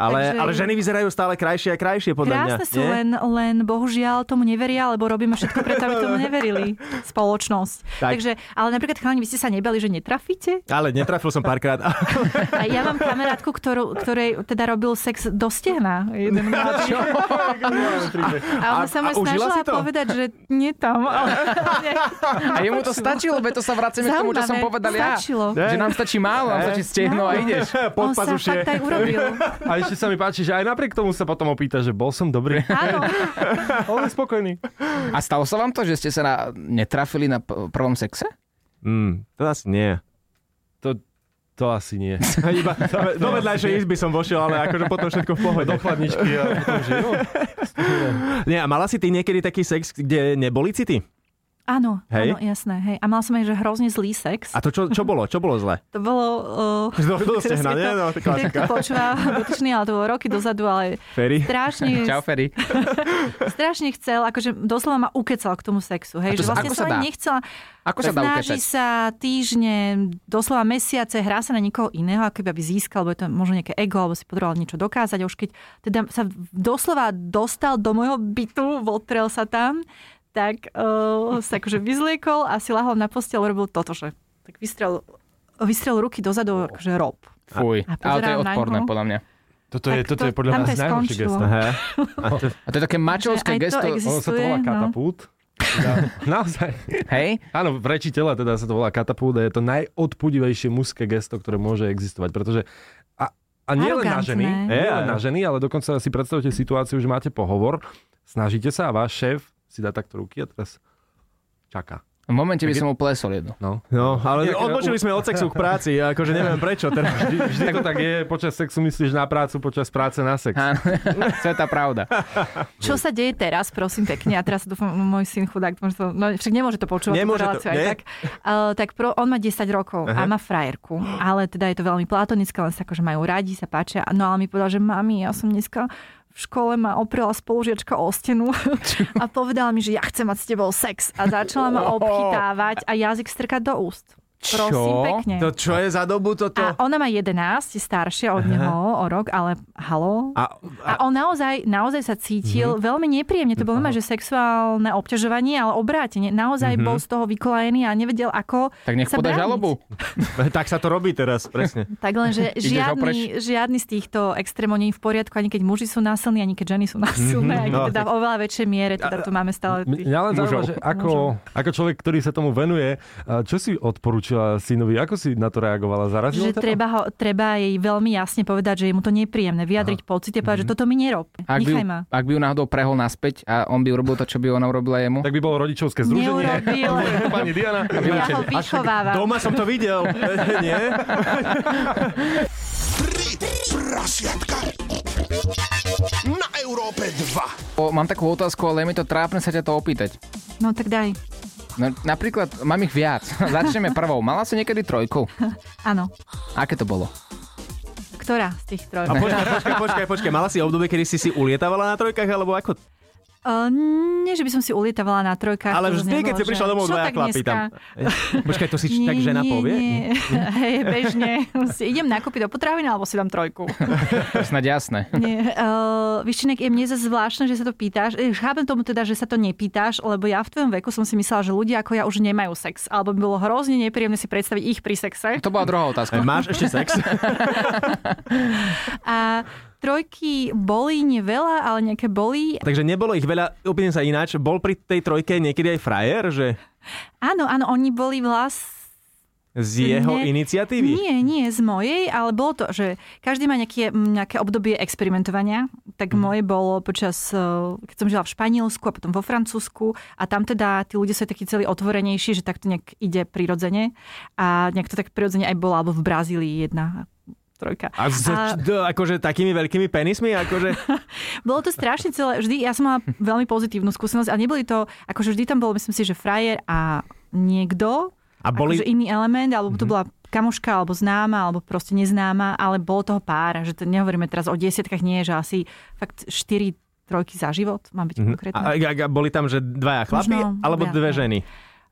Speaker 2: Ale,
Speaker 3: Takže-
Speaker 2: ale ženy vyzerajú stále krajšie a krajšie, podľa mňa.
Speaker 3: Krásne sú,
Speaker 2: nie?
Speaker 3: len, len bohužiaľ tomu neveria, lebo robíme všetko preto, aby tomu neverili. Spoločnosť.
Speaker 2: Tak.
Speaker 3: Takže, ale napríklad chalani, vy ste sa nebali, že netrafíte?
Speaker 2: Ale netrafil som párkrát.
Speaker 3: A ja mám kamarátku, ktorú, ktorej teda robil sex do stehna. Jeden mladý. A ona sa
Speaker 2: A-
Speaker 3: ma snažila
Speaker 2: si to?
Speaker 3: povedať, že nie tam. Ale.
Speaker 1: A jemu to stačilo, veď to sa vraceme k tomu, čo som povedal ja.
Speaker 3: Stačilo.
Speaker 1: Že nám stačí málo, nám stačí stehno a ideš.
Speaker 3: On sa fakt aj urobil.
Speaker 4: A ešte sa mi páči, že aj napriek tomu sa potom opýta, že bol som dobrý.
Speaker 3: Áno.
Speaker 4: On je spokojný.
Speaker 1: A stalo sa vám to, že ste sa na, netrafili na p- prvom sexe?
Speaker 2: Mm, to asi nie.
Speaker 4: To, to asi nie.
Speaker 2: Iba do vedľajšej izby som vošiel, ale akože potom všetko v pohode.
Speaker 4: Do chladničky a potom, že no,
Speaker 2: Nie, a mala si ty niekedy taký sex, kde neboli city?
Speaker 3: Áno,
Speaker 2: Hej?
Speaker 3: áno, jasné. Hej. A mala som aj že hrozne zlý sex.
Speaker 2: A to čo, čo bolo? Čo bolo zle?
Speaker 3: To bolo... Uh,
Speaker 2: Do, do stehna, nie? No, to klasika.
Speaker 3: kto počúva dotyčný, ale to bolo roky dozadu, ale
Speaker 2: Ferry.
Speaker 3: strašne,
Speaker 1: Čau, Ferry.
Speaker 3: strašne chcel, akože doslova ma ukecal k tomu sexu. Hej,
Speaker 1: to
Speaker 3: že
Speaker 1: sa-
Speaker 3: vlastne
Speaker 1: ako
Speaker 3: som
Speaker 1: sa dá?
Speaker 3: ani nechcela.
Speaker 1: Ako sa dá
Speaker 3: Snaží
Speaker 1: ukecať?
Speaker 3: sa týždne, doslova mesiace, hrá sa na niekoho iného, ako keby aby získal, lebo je to možno nejaké ego, alebo si potreboval niečo dokázať. A už keď teda sa doslova dostal do môjho bytu, votrel sa tam, tak uh, sa akože vyzliekol a si lahol na postel a robil toto, že tak vystrel, vystrel ruky dozadu, akože rob.
Speaker 1: Fuj.
Speaker 3: A
Speaker 1: Ale to je odporné,
Speaker 3: ňo.
Speaker 1: podľa mňa.
Speaker 4: toto je, toto
Speaker 3: to-
Speaker 4: je podľa nás
Speaker 3: je
Speaker 4: najhoršie gesto.
Speaker 2: A to,
Speaker 1: A to je také mačovské
Speaker 3: to
Speaker 1: gesto.
Speaker 3: exist-
Speaker 4: Ono sa to volá
Speaker 3: Existuje, no.
Speaker 4: katapult. Ja, naozaj.
Speaker 1: Hej?
Speaker 4: Áno, v reči tela teda sa to volá katapult a je to najodpudivejšie mužské gesto, ktoré môže existovať, pretože a, a nie len na ženy, nie len na ženy, ale dokonca si predstavte situáciu, že máte pohovor, snažíte sa a váš šéf si dá takto ruky a teraz čaká.
Speaker 1: V momente by som mu plesol jednu.
Speaker 4: No.
Speaker 2: no, ale odbočili sme od sexu k práci, akože neviem prečo. Teda.
Speaker 4: Vždy, vždy to tak je, počas sexu myslíš na prácu, počas práce na sex.
Speaker 1: Áno, Sveta pravda.
Speaker 3: Čo sa deje teraz, prosím pekne, a teraz dúfam, môj syn chudák, možno, no však nemôže to počúvať,
Speaker 2: Nemôže to, nie?
Speaker 3: tak. Uh, tak pro, on má 10 rokov Aha. a má frajerku, ale teda je to veľmi platonické, len sa akože majú radi, sa páčia. No ale mi povedal, že mami, ja som dneska v škole ma oprela spolužiačka o stenu a povedala mi, že ja chcem mať s tebou sex. A začala ma obchytávať a jazyk strkať do úst. Prosím
Speaker 1: Čo?
Speaker 3: pekne.
Speaker 2: To čo je za dobu toto?
Speaker 3: A ona má 11, je staršia od neho o rok, ale halo.
Speaker 2: A,
Speaker 3: A on naozaj, naozaj sa cítil mm-hmm. veľmi nepríjemne. To bolo že sexuálne obťažovanie, ale obrátenie. Naozaj mm-hmm. bol z toho vykolajený a nevedel, ako
Speaker 1: Tak nech
Speaker 3: sa
Speaker 1: podá
Speaker 3: brániť.
Speaker 1: žalobu.
Speaker 2: tak sa to robí teraz, presne.
Speaker 3: Tak len, že žiadny, žiadny z týchto extrémov nie je v poriadku, ani keď muži sú násilní, ani keď ženy sú násilné, ani
Speaker 2: no,
Speaker 3: teda v oveľa väčšej miere, teda tu máme stále tých...
Speaker 4: Mňa len že ako, ako človek, ktorý sa tomu venuje, a čo si odporúčila synovi? Ako si na to reagovala? Zarazilo
Speaker 3: že treba, ho, treba jej veľmi jasne povedať, že je mu to nepríjemné, vyjadriť pocit a povedať, že toto mi nerob.
Speaker 1: Ak by,
Speaker 3: Nechaj ma.
Speaker 1: ak by ju náhodou prehol naspäť a on by urobil to, čo by ona urobila jemu.
Speaker 4: Tak by bolo rodičovské združenie.
Speaker 3: Neurobil.
Speaker 4: Pani Diana.
Speaker 3: Ja ho vychovávam.
Speaker 2: Doma som to videl, nie?
Speaker 5: Tri prasiatka na Európe 2.
Speaker 1: O, mám takú otázku, ale je mi to trápne sa ťa to opýtať.
Speaker 3: No tak daj.
Speaker 1: No, napríklad, mám ich viac. Začneme prvou. Mala si niekedy trojku?
Speaker 3: Áno.
Speaker 1: Aké to bolo?
Speaker 3: Ktorá z tých
Speaker 2: A
Speaker 3: trojok?
Speaker 2: počkaj, počkaj, počkaj, počkaj. Mala si obdobie, kedy si si ulietávala na trojkách, alebo ako?
Speaker 3: Uh, nie, že by som si ulietávala na trojkách.
Speaker 2: Ale vždy, keď si
Speaker 3: že-
Speaker 2: prišla domov dvaja
Speaker 3: tak
Speaker 2: chlapí tam. Počkaj, to si
Speaker 3: Nie,
Speaker 2: tak žena
Speaker 3: nie,
Speaker 2: povie?
Speaker 3: Nie. Hej, bežne. Si idem nakúpiť do potravín, alebo si dám trojku.
Speaker 1: To je snad jasné.
Speaker 3: Nie. Uh, víš, Činek, je mne zase zvláštne, že sa to pýtaš. Chápem tomu teda, že sa to nepýtaš, lebo ja v tvojom veku som si myslela, že ľudia ako ja už nemajú sex. Alebo by bolo hrozne nepríjemné si predstaviť ich pri sexe.
Speaker 1: To bola druhá otázka.
Speaker 2: Máš ešte sex?
Speaker 3: A trojky boli nie veľa, ale nejaké boli.
Speaker 2: Takže nebolo ich veľa, úplne sa ináč. Bol pri tej trojke niekedy aj frajer, že
Speaker 3: Áno, áno, oni boli vlast
Speaker 2: z jeho
Speaker 3: Nie.
Speaker 2: iniciatívy?
Speaker 3: Nie, nie z mojej, ale bolo to, že každý má nejaké, nejaké obdobie experimentovania. Tak
Speaker 2: Mhm.
Speaker 3: moje bolo počas, eh, keď som žila v Španielsku a potom vo Francúzsku a tam teda tí ľudia sú takí celí otvorenejší, že tak to nejak ide prirodzene a nejak to tak prirodzene aj bolo, alebo v Brazílii jedna trojka.
Speaker 2: A, z,
Speaker 3: A-
Speaker 2: akože takými veľkými penismi? Akože...
Speaker 3: Bolo to strašne celé, vždy, ja som mala veľmi pozitívnu skúsenosť a neboli to, akože vždy tam bolo, myslím si, že frajer a niekto,
Speaker 2: A boli...
Speaker 3: akože iný element, alebo to bola kamoška, alebo známa, alebo proste neznáma, ale bolo toho pár, že to nehovoríme teraz o desiatkách, nie, že asi fakt 4 trojky za život, mám byť konkrétne.
Speaker 2: A, a, a boli tam, že dvaja chlapi,
Speaker 3: Možno
Speaker 2: alebo dve ženy?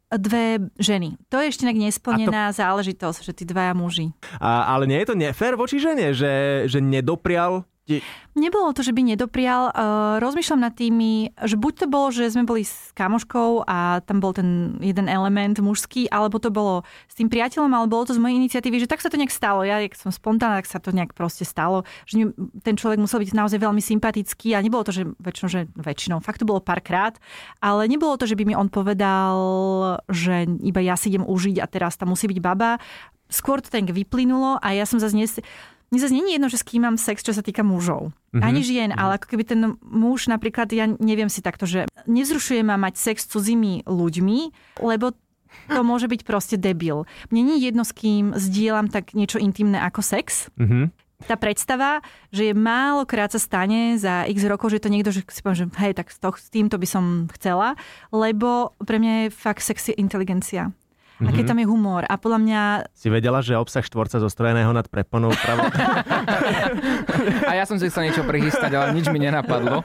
Speaker 3: Dve ženy. To je ešte tak nesplnená záležitosť, že tí dvaja muži.
Speaker 2: A, ale nie je to nefér voči žene, že, že nedoprial ti...
Speaker 3: Nebolo to, že by nedoprial. Uh, rozmýšľam nad tými, že buď to bolo, že sme boli s kamoškou a tam bol ten jeden element mužský, alebo to bolo s tým priateľom, ale bolo to z mojej iniciatívy, že tak sa to nejak stalo. Ja, jak som spontánna, tak sa to nejak proste stalo. Že ten človek musel byť naozaj veľmi sympatický a nebolo to, že väčšinou, že väčšinou, fakt to bolo párkrát, ale nebolo to, že by mi on povedal, že iba ja si idem užiť a teraz tam musí byť baba. Skôr to tak vyplynulo a ja som zase nes... Mne zase je jedno, že s kým mám sex, čo sa týka mužov. Mm-hmm. Ani žien, ale ako keby ten muž napríklad, ja neviem si takto, že nezrušuje ma mať sex s cudzími ľuďmi, lebo to môže byť proste debil. Mne nie je jedno, s kým zdieľam tak niečo intimné ako sex.
Speaker 2: Mhm.
Speaker 3: Tá predstava, že je málokrát sa stane za x rokov, že to niekto, že si poviem, že hej, tak s, to, s týmto by som chcela, lebo pre mňa je fakt sex je inteligencia. A keď tam je humor. A podľa mňa
Speaker 2: Si vedela, že obsah štvorca zostrojeného nad preponou pravo...
Speaker 1: A ja som si chcel niečo prichystať, ale nič mi nenapadlo.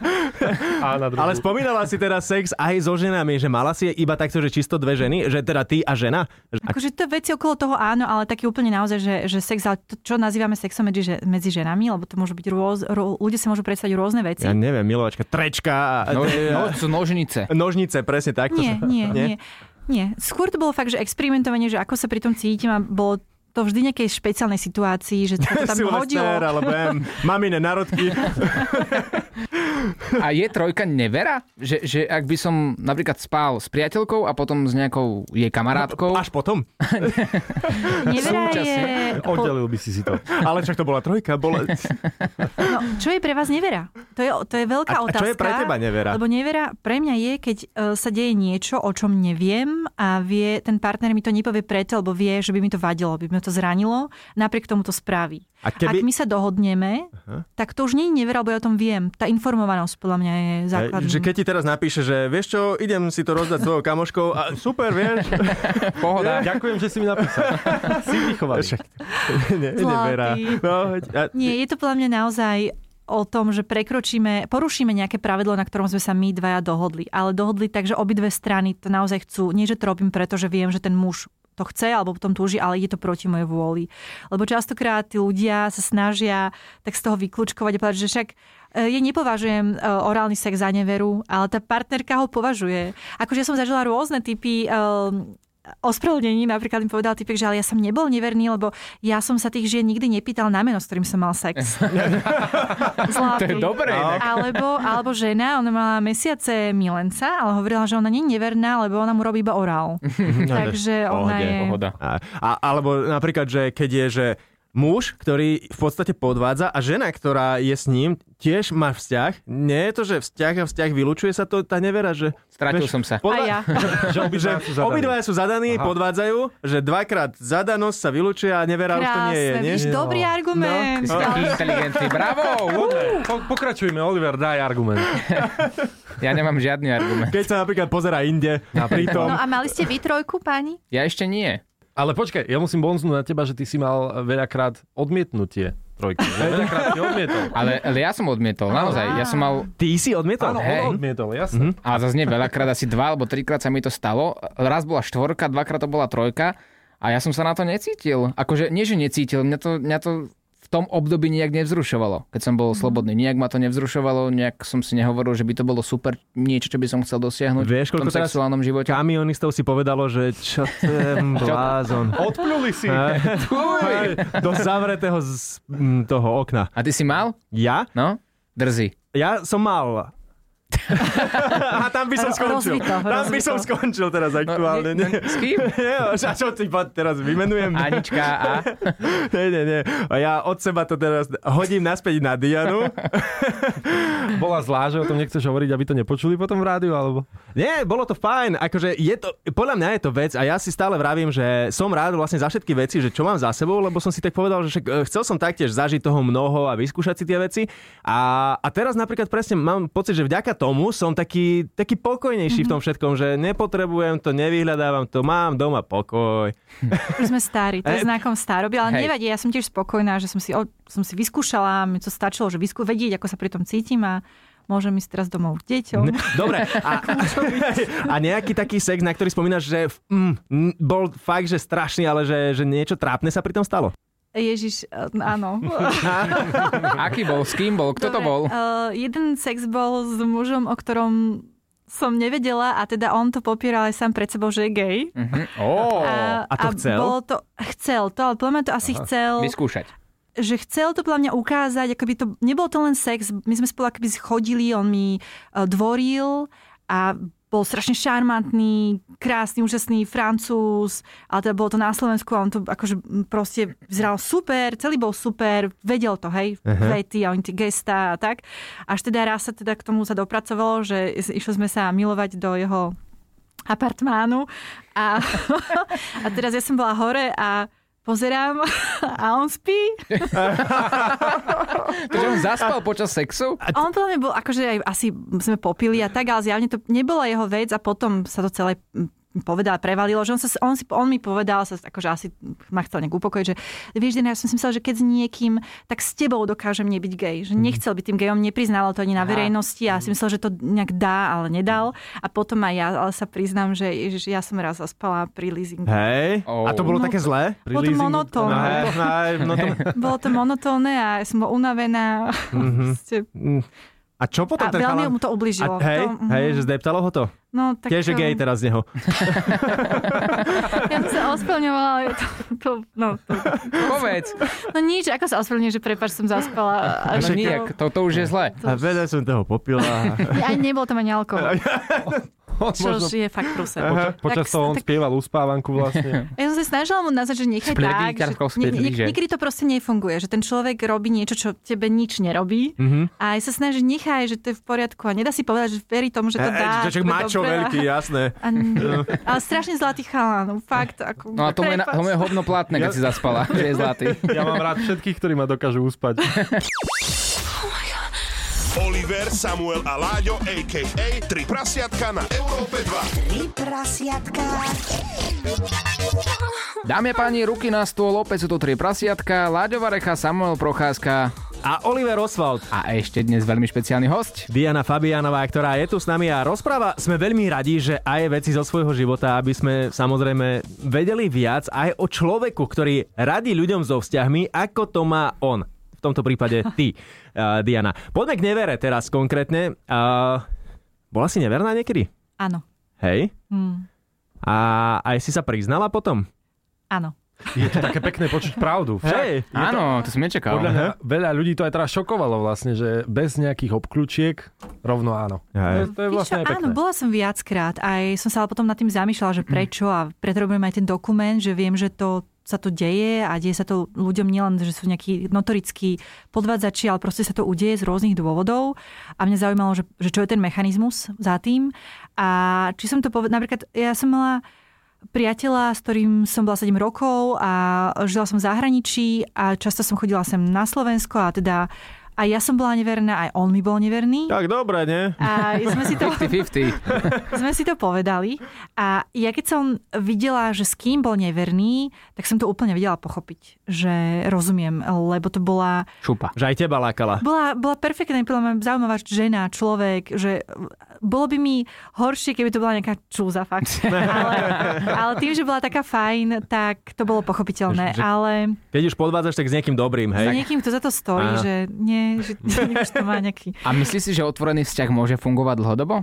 Speaker 4: A na druhú.
Speaker 2: Ale spomínala si teraz sex aj so ženami, že mala si iba takto, že čisto dve ženy, že teda ty a žena? Že-
Speaker 3: Akože to veci okolo toho áno, ale taký úplne naozaj, že, že sex, ale to, čo nazývame sexom medzi, že- medzi ženami, lebo to môžu byť rôz, ro, ľudia sa môžu predstaviť rôzne veci.
Speaker 2: Ja neviem, milovačka, trečka, a-
Speaker 1: No, no, sú nožnice.
Speaker 2: nožnice, presne tak. to
Speaker 3: Nie,
Speaker 2: sa-
Speaker 3: nie, nie, nie. Skôr to bolo fakt, že experimentovanie, že ako sa pri tom cítim a bolo to vždy nejakej špeciálnej situácii, že to tam hodilo.
Speaker 2: Silvester, alebo ja, mamine narodky.
Speaker 1: A je trojka nevera? Že, že ak by som napríklad spal s priateľkou a potom s nejakou jej kamarátkou,
Speaker 2: Až potom.
Speaker 3: Nevera je...
Speaker 1: Súčasne.
Speaker 4: Oddelil by si si to.
Speaker 2: Ale však to bola trojka. Bola...
Speaker 3: no, čo je pre vás nevera? To je, to je veľká
Speaker 2: A, a
Speaker 3: otázka.
Speaker 2: čo je pre teba nevera?
Speaker 3: Lebo nevera pre mňa je, keď e, sa deje niečo, o čom neviem a vie, ten partner mi to nepovie preto, lebo vie, že by mi to vadilo, by mi to zranilo, napriek tomu to spraví.
Speaker 2: A keby-
Speaker 3: Ak my sa dohodneme, tak to už nie je nevera, lebo ja o tom viem. Tá informovanosť podľa mňa je základná.
Speaker 2: Že keď ti teraz napíše, že vieš čo, idem si to rozdať s tvojou kamoškou a super, vieš.
Speaker 1: pohoda.
Speaker 4: Ďakujem, že si mi napísal. si vychovaný.
Speaker 2: Však, ne, nevera. No, a,
Speaker 3: Nie, je to podľa mňa naozaj o tom, že prekročíme, porušíme nejaké pravidlo, na ktorom sme sa my dvaja dohodli. Ale dohodli tak, že obidve strany to naozaj chcú. Nie, že to robím preto, že viem, že ten muž to chce alebo potom túži, ale je to proti mojej vôli. Lebo častokrát tí ľudia sa snažia tak z toho vyklúčkovať a povedať, že však e, ja nepovažujem e, orálny sex za neveru, ale tá partnerka ho považuje. Akože som zažila rôzne typy um, ospravedlnení. Napríklad mi povedal typek, že ale ja som nebol neverný, lebo ja som sa tých žien nikdy nepýtal na meno, s ktorým som mal sex. Zlatý.
Speaker 1: To je dobré.
Speaker 3: Alebo, alebo žena, ona mala mesiace milenca, ale hovorila, že ona nie je neverná, lebo ona mu robí iba orál. Takže ona
Speaker 2: pohode,
Speaker 3: je...
Speaker 1: Pohoda.
Speaker 2: a, a, alebo napríklad, že keď je, že muž, ktorý v podstate podvádza a žena, ktorá je s ním, tiež má vzťah. Nie je to, že vzťah a vzťah vylúčuje sa to, tá nevera, že...
Speaker 1: Stratil som sa.
Speaker 3: A ja.
Speaker 4: Že obidvaja sú zadaní.
Speaker 2: Obidvaja sú zadaní,
Speaker 4: Aha.
Speaker 2: podvádzajú, že dvakrát zadanosť sa vylúčuje a nevera už to nie je,
Speaker 3: Krásne,
Speaker 2: nie?
Speaker 3: víš, dobrý argument.
Speaker 1: Ty si taký inteligentný. Bravo!
Speaker 4: Po, pokračujme, Oliver, daj argument.
Speaker 1: Ja nemám žiadny argument.
Speaker 2: Keď sa napríklad pozera inde, pritom...
Speaker 3: No a mali ste vy trojku, pani?
Speaker 1: Ja ešte nie.
Speaker 4: Ale počkaj, ja musím bonznúť na teba, že ty si mal veľakrát odmietnutie trojky. Že Veľakrát si odmietol.
Speaker 1: Ale, ale ja som odmietol, naozaj. Ja som mal,
Speaker 2: Ty si odmietol?
Speaker 4: Áno,
Speaker 1: Hej.
Speaker 4: on odmietol, jasne.
Speaker 1: ale zase nie veľakrát, asi dva alebo trikrát sa mi to stalo. Raz bola štvorka, dvakrát to bola trojka a ja som sa na to necítil. Akože nie, že necítil, mňa to, mňa to tom období nejak nevzrušovalo, keď som bol slobodný. Nejak ma to nevzrušovalo, nejak som si nehovoril, že by to bolo super niečo, čo by som chcel dosiahnuť
Speaker 2: Vieš,
Speaker 1: v tom sexuálnom živote.
Speaker 2: kamionistov si povedalo, že čo ten blázon.
Speaker 4: Odpluli si.
Speaker 2: Do zavretého z toho okna.
Speaker 1: A ty si mal?
Speaker 2: Ja?
Speaker 1: No? Drzí.
Speaker 2: Ja som mal. A tam by som skončil.
Speaker 3: Rozvito,
Speaker 2: Tam by
Speaker 3: rozvito.
Speaker 2: som skončil teraz aktuálne.
Speaker 1: No,
Speaker 2: Nie.
Speaker 1: s kým?
Speaker 2: Nie, a čo ty teraz vymenujem?
Speaker 1: Anička a...
Speaker 2: Nie, nie, nie. A ja od seba to teraz hodím naspäť na Dianu.
Speaker 4: Bola zlá, že o tom nechceš hovoriť, aby to nepočuli potom v rádiu, alebo?
Speaker 2: Nie, bolo to fajn. Akože je to, podľa mňa je to vec a ja si stále vravím, že som rád vlastne za všetky veci, že čo mám za sebou, lebo som si tak povedal, že však, e, chcel som taktiež zažiť toho mnoho a vyskúšať si tie veci. A, a teraz napríklad presne mám pocit, že vďaka tomu som taký, taký pokojnejší v tom všetkom, že nepotrebujem to, nevyhľadávam to, mám doma pokoj.
Speaker 3: Už sme starí, to je znakom staroby, ale
Speaker 1: Hej.
Speaker 3: nevadí, ja som tiež spokojná, že som si, o, som si vyskúšala, mi to stačilo, že vysku, vedieť, ako sa pri tom cítim a môžem ísť teraz domov k deťom.
Speaker 2: Dobre, a, a nejaký taký sex, na ktorý spomínaš, že mm, bol fakt, že strašný, ale že, že niečo trápne sa pri tom stalo?
Speaker 3: Ježiš, eh, áno.
Speaker 1: Aký bol? S kým bol? Kto to
Speaker 3: Dobre,
Speaker 1: bol?
Speaker 3: Uh, jeden sex bol s mužom, o ktorom som nevedela a teda on to popieral aj sám pred sebou, že je gay.
Speaker 1: Mhm. Ó,
Speaker 2: a to chcel?
Speaker 3: Bolo to, chcel to, ale podľa mňa to asi chcel,
Speaker 1: vyskúšať.
Speaker 3: že chcel to podľa mňa ukázať, ako by to, nebol to len sex, my sme spolu akoby chodili, on mi uh, dvoril a bol strašne šarmantný, krásny, úžasný francúz, ale teda bolo to na Slovensku a on to akože proste vyzeral super, celý bol super, vedel to, hej, vety a oni tie gesta a tak. Až teda raz sa teda k tomu sa dopracovalo, že išli sme sa milovať do jeho apartmánu a, a teraz ja som bola hore a pozerám a on spí.
Speaker 1: Takže on zaspal počas sexu?
Speaker 3: A on podľa mňa bol, akože aj asi sme popili a tak, ale zjavne to nebola jeho vec a potom sa to celé povedal, prevalilo, že on, sa, on, si, on mi povedal, sa, akože asi ma chcel nejak upokojiť, že vieš, ja som si myslel, že keď s niekým, tak s tebou dokážem nebyť gay. Že nechcel byť tým gejom, nepriznal to ani na verejnosti a si myslel, že to nejak dá, ale nedal. A potom aj ja, ale sa priznám, že, že ja som raz zaspala pri leasingu.
Speaker 2: Hej?
Speaker 1: Oh.
Speaker 2: A to bolo
Speaker 3: No
Speaker 2: také zlé?
Speaker 3: Bolo to monotónne.
Speaker 2: Hej, hej, no to...
Speaker 3: Bolo to monotónne a ja som bola unavená. Proste-
Speaker 2: A čo potom
Speaker 3: A
Speaker 2: ten
Speaker 3: veľmi
Speaker 2: chalan...
Speaker 3: mu to ubližilo.
Speaker 2: A, hej,
Speaker 3: To, mhm.
Speaker 2: hej, že zdeptalo ho to?
Speaker 3: No, tak,
Speaker 2: Tiež je gay
Speaker 3: um,
Speaker 2: teraz z neho.
Speaker 3: Ja som sa ospeľňovala, ale to, to, no, to,
Speaker 1: Povedz.
Speaker 3: no nič, ako sa ospeľňuje, že prepáč, som zaspala. A
Speaker 1: No nijak, to, to už je zle.
Speaker 2: A veľa som toho popila.
Speaker 3: Ja, ani nebol tam ani alkohol,
Speaker 4: On
Speaker 3: čo
Speaker 4: možno
Speaker 3: je fakt prúse.
Speaker 4: počas, počas
Speaker 3: Tak-
Speaker 4: toho on
Speaker 3: tak-
Speaker 4: spieval uspávanku vlastne.
Speaker 3: Ja som sa snažila mu nazvať, že nechaj tak. Že, nie, niekedy to proste nefunguje, že ten človek robí niečo, čo tebe nič nerobí.
Speaker 2: Mhm.
Speaker 3: A aj sa snaží, že nechaj, že to je v poriadku. A nedá si povedať, že verí tomu, že to dá.
Speaker 2: Čo, čo,
Speaker 3: že
Speaker 2: mačo veľký, jasné.
Speaker 3: A, ale strašne zlatý chalán, fakt. Ako,
Speaker 1: No a tomu je, tomu je hovno platné, keď si zaspala, že je zlatý.
Speaker 4: Ja mám rád všetkých, ktorí ma dokážu uspať.
Speaker 5: Oliver, Samuel a Láďo, a.k.a. Tri prasiatka na Európe 2.
Speaker 6: Tri prasiatka.
Speaker 1: Dámy a páni, ruky na stôl, opäť sú tu tri prasiatka, Láďo Varecha, Samuel Procházka
Speaker 2: A Oliver Oswald.
Speaker 1: a ešte dnes veľmi špeciálny host.
Speaker 2: Diana Fabianová, ktorá je tu s nami a rozpráva. Sme veľmi radi, že aj veci zo svojho života, aby sme samozrejme vedeli viac aj o človeku, ktorý radí ľuďom so vzťahmi, ako to má on. V tomto prípade ty, uh, Diana. Poďme k nevere teraz konkrétne. Uh, bola si neverná niekedy?
Speaker 3: Áno,
Speaker 2: Hej?
Speaker 3: Hmm.
Speaker 2: A aj si sa priznala potom?
Speaker 3: áno.
Speaker 4: Je to také pekné počuť pravdu. Však,
Speaker 2: Hej.
Speaker 1: Áno, to som nečakal.
Speaker 4: Podľa mňa veľa ľudí to aj teraz šokovalo vlastne, že bez nejakých obkľúčiek rovno áno.
Speaker 2: Hej.
Speaker 4: To, to je
Speaker 3: Víš
Speaker 4: vlastne
Speaker 3: čo,
Speaker 4: aj pekné.
Speaker 3: áno, bola som viackrát. Aj som sa ale potom nad tým zamýšľala, že prečo a preto robím aj ten dokument, že viem, že to sa to deje a deje sa to ľuďom nielen, že sú nejakí notorickí podvádzači, ale proste sa to udeje z rôznych dôvodov. A mňa zaujímalo, že, že čo je ten mechanizmus za tým. A či som to povedala, napríklad ja som mala priateľa, s ktorým som bola 7 rokov a žila som v zahraničí a často som chodila sem na Slovensko a teda aj ja som bola neverná, aj on mi bol neverný.
Speaker 2: Tak dobre, nie?
Speaker 3: A sme si to
Speaker 1: 50-50.
Speaker 3: sme si to povedali a ja keď som videla, že s kým bol neverný, tak som to úplne vedela pochopiť, že rozumiem, lebo to bola,
Speaker 1: Šupa.
Speaker 2: Že aj teba lákala.
Speaker 3: bola, bola perfektná, mňa zaujímavá žena, človek, že bolo by mi horšie, keby to bola nejaká čúza fakt. ale, ale tým, že bola taká fajn, tak to bolo pochopiteľné.
Speaker 2: Že- že-
Speaker 3: Ale
Speaker 2: Keď už podvádzaš, tak s niekým dobrým,
Speaker 3: s
Speaker 2: hej?
Speaker 3: niekým, kto za to stojí,
Speaker 2: Áno.
Speaker 3: že nie, že už to má nejaký...
Speaker 1: A myslíš si, že otvorený vzťah môže fungovať dlhodobo?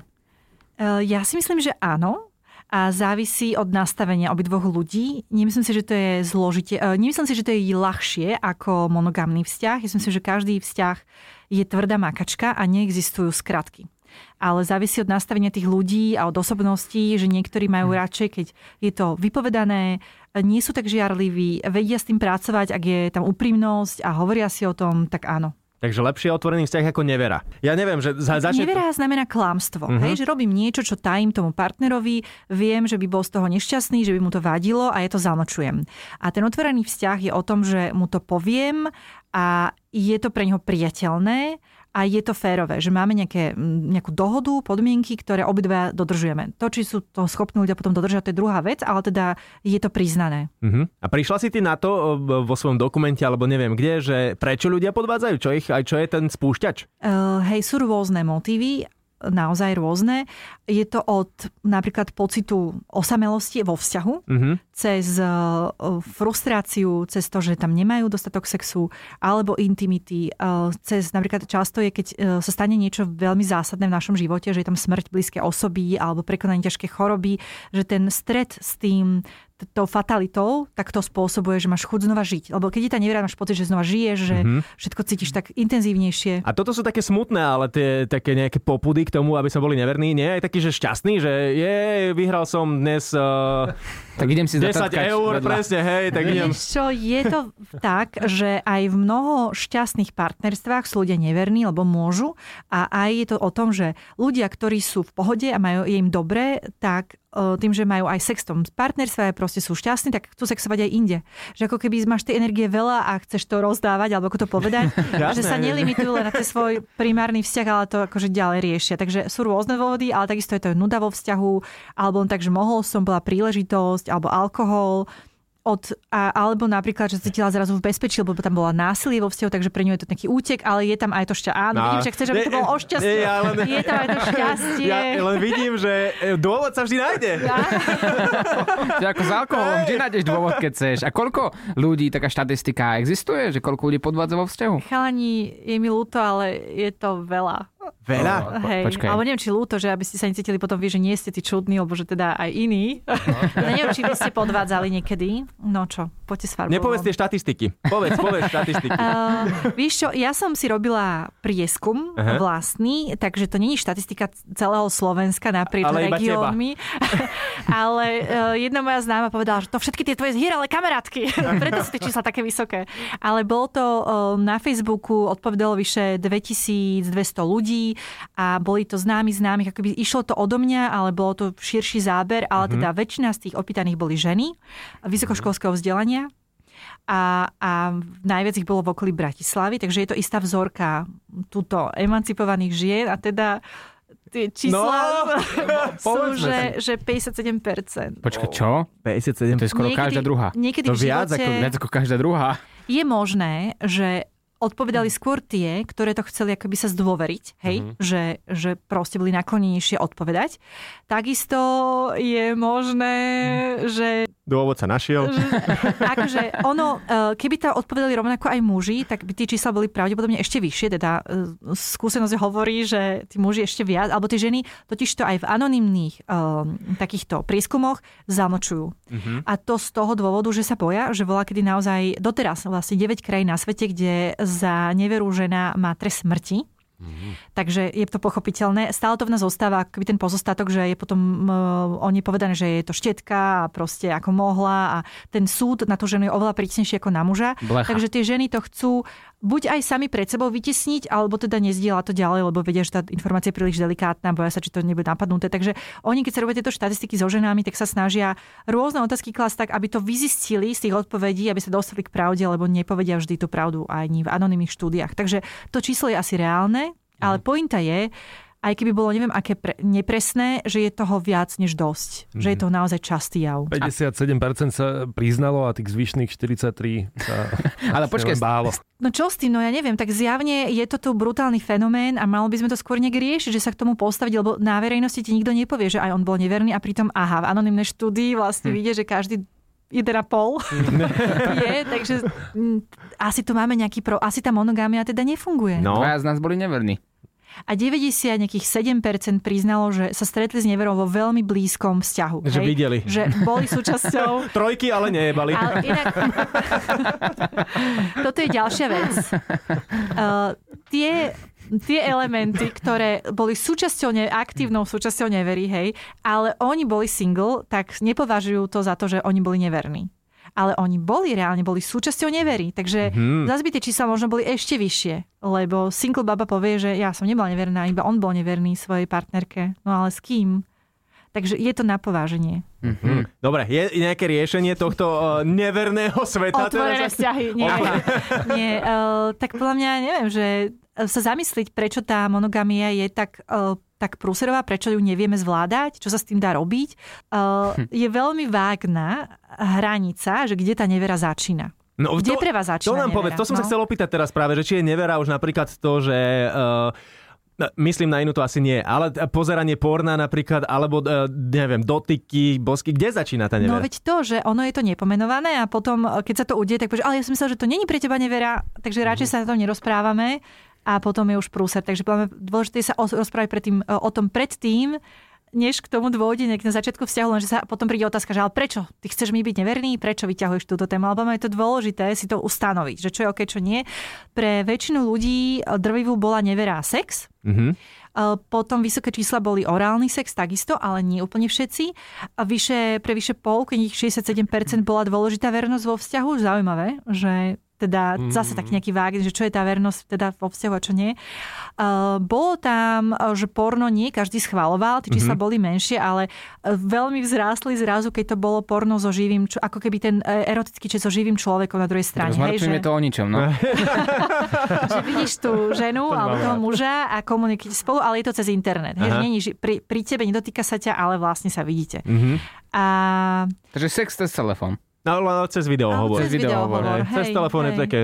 Speaker 3: Eh, Ja si myslím, že áno. A závisí od nastavenia obidvoch ľudí. Nemyslím si, že to je zložite. eh, Nemyslím si, že to je ľahšie ako monogamný vzťah. Ja si myslím, že každý vzťah je tvrdá makačka a neexistujú skratky. Ale závisí od nastavenia tých ľudí a od osobností, že niektorí majú radšej, keď je to vypovedané, nie sú tak žiarliví, vedia s tým pracovať, ak je tam úprimnosť a hovoria si o tom, tak áno.
Speaker 2: Takže lepšie otvorený vzťah ako nevera. Ja neviem, že za, začne...
Speaker 3: Nevera znamená klamstvo. Uh-huh. Hej, že robím niečo, čo tajím tomu partnerovi, viem, že by bol z toho nešťastný, že by mu to vadilo a ja to zamlčujem. A ten otvorený vzťah je o tom, že mu to poviem a je to pre neho priateľné a je to férové, že máme nejaké, nejakú dohodu, podmienky, ktoré obidva dodržujeme. To, či sú to schopní ľudia potom dodržať, to je druhá vec, ale teda je to priznané.
Speaker 2: Uh-huh. A prišla si ty na to o, vo svojom dokumente, alebo neviem kde, že prečo ľudia podvádzajú? Čo ich, aj čo je ten spúšťač?
Speaker 3: Uh, hej, sú rôzne motívy. Naozaj rôzne. Je to od napríklad pocitu osamelosti vo vzťahu,
Speaker 2: Mhm.
Speaker 3: cez eh, frustráciu, cez to, že tam nemajú dostatok sexu, alebo intimity, eh, cez napríklad často je, keď eh, sa stane niečo veľmi zásadné v našom živote, že je tam smrť blízkej osoby alebo prekonanie ťažké choroby, že ten stret s tým tou fatalitou, tak to spôsobuje, že máš chuť znova žiť. Lebo keď je tá nevera, máš pocit, že znova žiješ, že
Speaker 2: Mhm.
Speaker 3: všetko cítiš tak intenzívnejšie.
Speaker 2: A toto sú také smutné, ale tie také nejaké popudy k tomu, aby sme boli neverní. Nie aj taký, že šťastný, že je, vyhral som dnes uh,
Speaker 1: Tak idem si
Speaker 2: 10
Speaker 1: zatlkať
Speaker 2: eur,
Speaker 1: vedľa.
Speaker 2: presne, hej, tak idem.
Speaker 3: Čo, je to tak, že aj v mnoho šťastných partnerstvách sú ľudia neverní, lebo môžu. A aj je to o tom, že ľudia, ktorí sú v pohode a majú, je im dobre, tak e, tým, že majú aj sex v tom partnerstve a proste sú šťastní, tak chcú sexovať aj inde. Že ako keby máš tej energie veľa a chceš to rozdávať, alebo ako to povedať, že sa
Speaker 2: Jasné.
Speaker 3: nelimitujú len na ten svoj primárny vzťah, ale to akože ďalej riešia. Takže sú rôzne dôvody, ale takisto je to nuda vo vzťahu, alebo len tak, že mohol som, bola príležitosť, alebo alkohol, od, a, alebo napríklad, že cítila zrazu v bezpečí, lebo tam bola násilie vo vzťahu, takže pre ňu je to taký útek, ale je tam aj to šťastie. Áno,
Speaker 2: No.
Speaker 3: vidím, že chceš, aby to bolo o šťastie.
Speaker 2: Ja len-
Speaker 3: Je tam aj to šťastie.
Speaker 2: Ja len vidím, že e, dôvod sa vždy nájde.
Speaker 1: To je ako s alkoholom, vždy nájdeš dôvod, keď chceš. A koľko ľudí, taká štatistika existuje, že koľko ľudí podvádza vo vzťahu?
Speaker 3: Chalani, je mi ľúto, ale je to veľa.
Speaker 2: Veľa.
Speaker 3: Hej,
Speaker 1: počkaj.
Speaker 3: alebo neviem, či ľúto, že aby ste sa necítili potom vy, že nie ste tí čudní, alebo že teda aj iní. No. neviem, či by ste podvádzali niekedy. No čo, poďte s farbou.
Speaker 2: Nepovedz tie štatistiky. Povedz, povedz štatistiky.
Speaker 3: Uh, vieš čo, ja som si robila prieskum
Speaker 2: Aha.
Speaker 3: vlastný, takže to není štatistika celého Slovenska naprieč
Speaker 2: Ale
Speaker 3: regiónmi. ale uh, jedna moja známa povedala, že to všetky tie tvoje zhýrale kamarátky. Preto sú tie čísla také vysoké. Ale bolo to uh, na Facebooku, odpovedalo vyše 2200 ľudí a boli to známi známych, akoby išlo to odo mňa, ale bolo to širší záber, ale
Speaker 2: Mhm.
Speaker 3: teda väčšina z tých opýtaných boli ženy vysokoškolského vzdelania a, a najviac ich bolo v okolí Bratislavy, takže je to istá vzorka túto emancipovaných žien a teda tie čísla sú,
Speaker 1: povedzme
Speaker 3: že, že 57%.
Speaker 1: Počkaj, čo?
Speaker 2: 57.
Speaker 1: To je skoro každá druhá.
Speaker 3: Niekedy
Speaker 2: To
Speaker 3: v
Speaker 2: viac
Speaker 3: živote
Speaker 2: ako-
Speaker 1: Viac ako každá druhá.
Speaker 3: je možné, že odpovedali skôr tie, ktoré to chceli akoby sa zdôveriť, hej,
Speaker 1: Mhm.
Speaker 3: že, že proste boli naklonenejšie odpovedať. Takisto je možné, že
Speaker 2: Dôvod sa našiel.
Speaker 3: akože ono, e, keby to odpovedali rovnako aj muži, tak by tie čísla boli pravdepodobne ešte vyššie. Teda e, skúsenosť hovorí, že tí muži ešte viac, alebo tie ženy totiž to aj v anonymných um, takýchto prieskumoch zamlčujú. A to z toho dôvodu, že sa boja, že bola kedy naozaj doteraz vlastne 9 krajín na svete, kde za neveru žena má trest smrti. Takže je to pochopiteľné. Stále to v nás zostáva akoby ten pozostatok, že je potom uh, oni povedané, že je to štetka a proste ako mohla a ten súd na tú ženu je oveľa prísnejší ako na muža.
Speaker 1: Blecha.
Speaker 3: Takže tie ženy to chcú buď aj sami pred sebou vytesniť, alebo teda nezdieľať to ďalej, lebo vedia, že tá informácia je príliš delikátna, boja sa, či to nebude napadnuté. Takže oni, keď sa robia tieto štatistiky so ženami, tak sa snažia rôzne otázky klasť tak, aby to vyzistili z tých odpovedí, aby sa dostali k pravde, lebo nepovedia vždy tú pravdu ani v anonymných štúdiách. Takže to číslo je asi reálne, ale pointa je, aj keby bolo neviem aké pre, nepresné, že je toho viac než dosť. Že je to naozaj častý jav.
Speaker 4: 57% sa priznalo a tých zvyšných 43 sa
Speaker 1: Ale počkaj,
Speaker 4: bálo.
Speaker 3: No čo s tým? No ja neviem, tak zjavne je to tu brutálny fenomén a malo by sme to skôr nejak riešiť, že sa k tomu postaviť, lebo na verejnosti ti nikto nepovie, že aj on bol neverný a pritom, aha, v anonimnej štúdii vlastne vidie, že každý jeden a pol je, takže mm, asi tu máme nejaký pro, asi tá monogámia teda nefunguje.
Speaker 2: No,
Speaker 1: Dvaja z nás boli neverní.
Speaker 3: A 90 nejakých 7% priznalo, že sa stretli s neverou vo veľmi blízkom vzťahu.
Speaker 2: Že
Speaker 3: hej?
Speaker 2: videli.
Speaker 3: Že boli súčasťou
Speaker 2: trojky, ale nejebali.
Speaker 3: ale inak... Toto je ďalšia vec. Uh, tie, tie elementy, ktoré boli súčasťou, ne, aktívnou súčasťou neverí, hej, ale oni boli single, tak nepovažujú to za to, že oni boli neverní. Ale oni boli reálne, boli súčasťou neverí. Takže mm-hmm. zase by tie čísla možno boli ešte vyššie. Lebo single baba povie, že ja som nebola neverná, iba on bol neverný svojej partnerke. No ale s kým? Takže je to na pováženie.
Speaker 2: Hm. Dobre, je nejaké riešenie tohto uh, neverného sveta?
Speaker 3: Otvorené
Speaker 2: teraz?
Speaker 3: vzťahy. Nie, nie uh, tak podľa mňa neviem, že sa zamyslieť, prečo tá monogamia je tak, uh, tak prúserová, prečo ju nevieme zvládať, čo sa s tým dá robiť, uh, je veľmi vágna hranica, že kde tá nevera začína.
Speaker 2: No,
Speaker 3: Kde pre vás
Speaker 2: To
Speaker 3: začína
Speaker 2: nám
Speaker 3: nevera?
Speaker 2: povedz, to som sa
Speaker 3: No.
Speaker 2: chcel opýtať teraz práve, že či je nevera už napríklad to, že uh, Myslím na inú to asi nie, ale t- pozeranie porna napríklad, alebo e, neviem, dotyky, bosky, kde začína tá
Speaker 3: No
Speaker 2: nevera?
Speaker 3: veď to, že ono je to nepomenované a potom, e, keď sa to udeje, tak povieš, ale ja som myslel, že to není pre teba nevera, takže radšej sa na tom nerozprávame a potom je už prúser. Takže dôležité sa o- rozprávať predtým, e, o tom predtým, než k tomu dôjde na začiatku vzťahu, lenže sa potom príde otázka, že ale prečo? Ty chceš mi byť neverný? Prečo vyťahuješ túto tému? Alebo je to dôležité si to ustanoviť, že čo je OK, čo nie. Pre väčšinu ľudí e, drvivú bola nevera sex,
Speaker 2: Mhm.
Speaker 3: Uh, Potom vysoké čísla boli orálny sex takisto, ale nie úplne všetci. A vyše, pre vyše polky, nich 67% bola dôležitá vernosť vo vzťahu. Zaujímavé, že teda zase tak nejaký vágny, že čo je tá vernosť teda vo vzťahu a čo nie. Uh, bolo tam, uh, že porno nie každý schvaloval, tie čísla boli menšie, ale uh, veľmi vzrástli zrazu, keď to bolo porno so živým, čo, ako keby ten erotický čet so živým človekom na druhej strane. Hej, že,
Speaker 1: je to o ničom, no.
Speaker 3: že vidíš tú ženu alebo toho muža a komunikujete spolu, ale je to cez internet. Hej, nie, pri, pri tebe nedotýka sa ťa, ale vlastne sa vidíte.
Speaker 2: Mhm.
Speaker 3: A
Speaker 1: Takže sex cez telefón.
Speaker 2: No, ale cez video
Speaker 3: Áno,
Speaker 2: hovor.
Speaker 3: cez videohovor.
Speaker 2: Hej, Cez
Speaker 3: hej,
Speaker 2: telefón je také...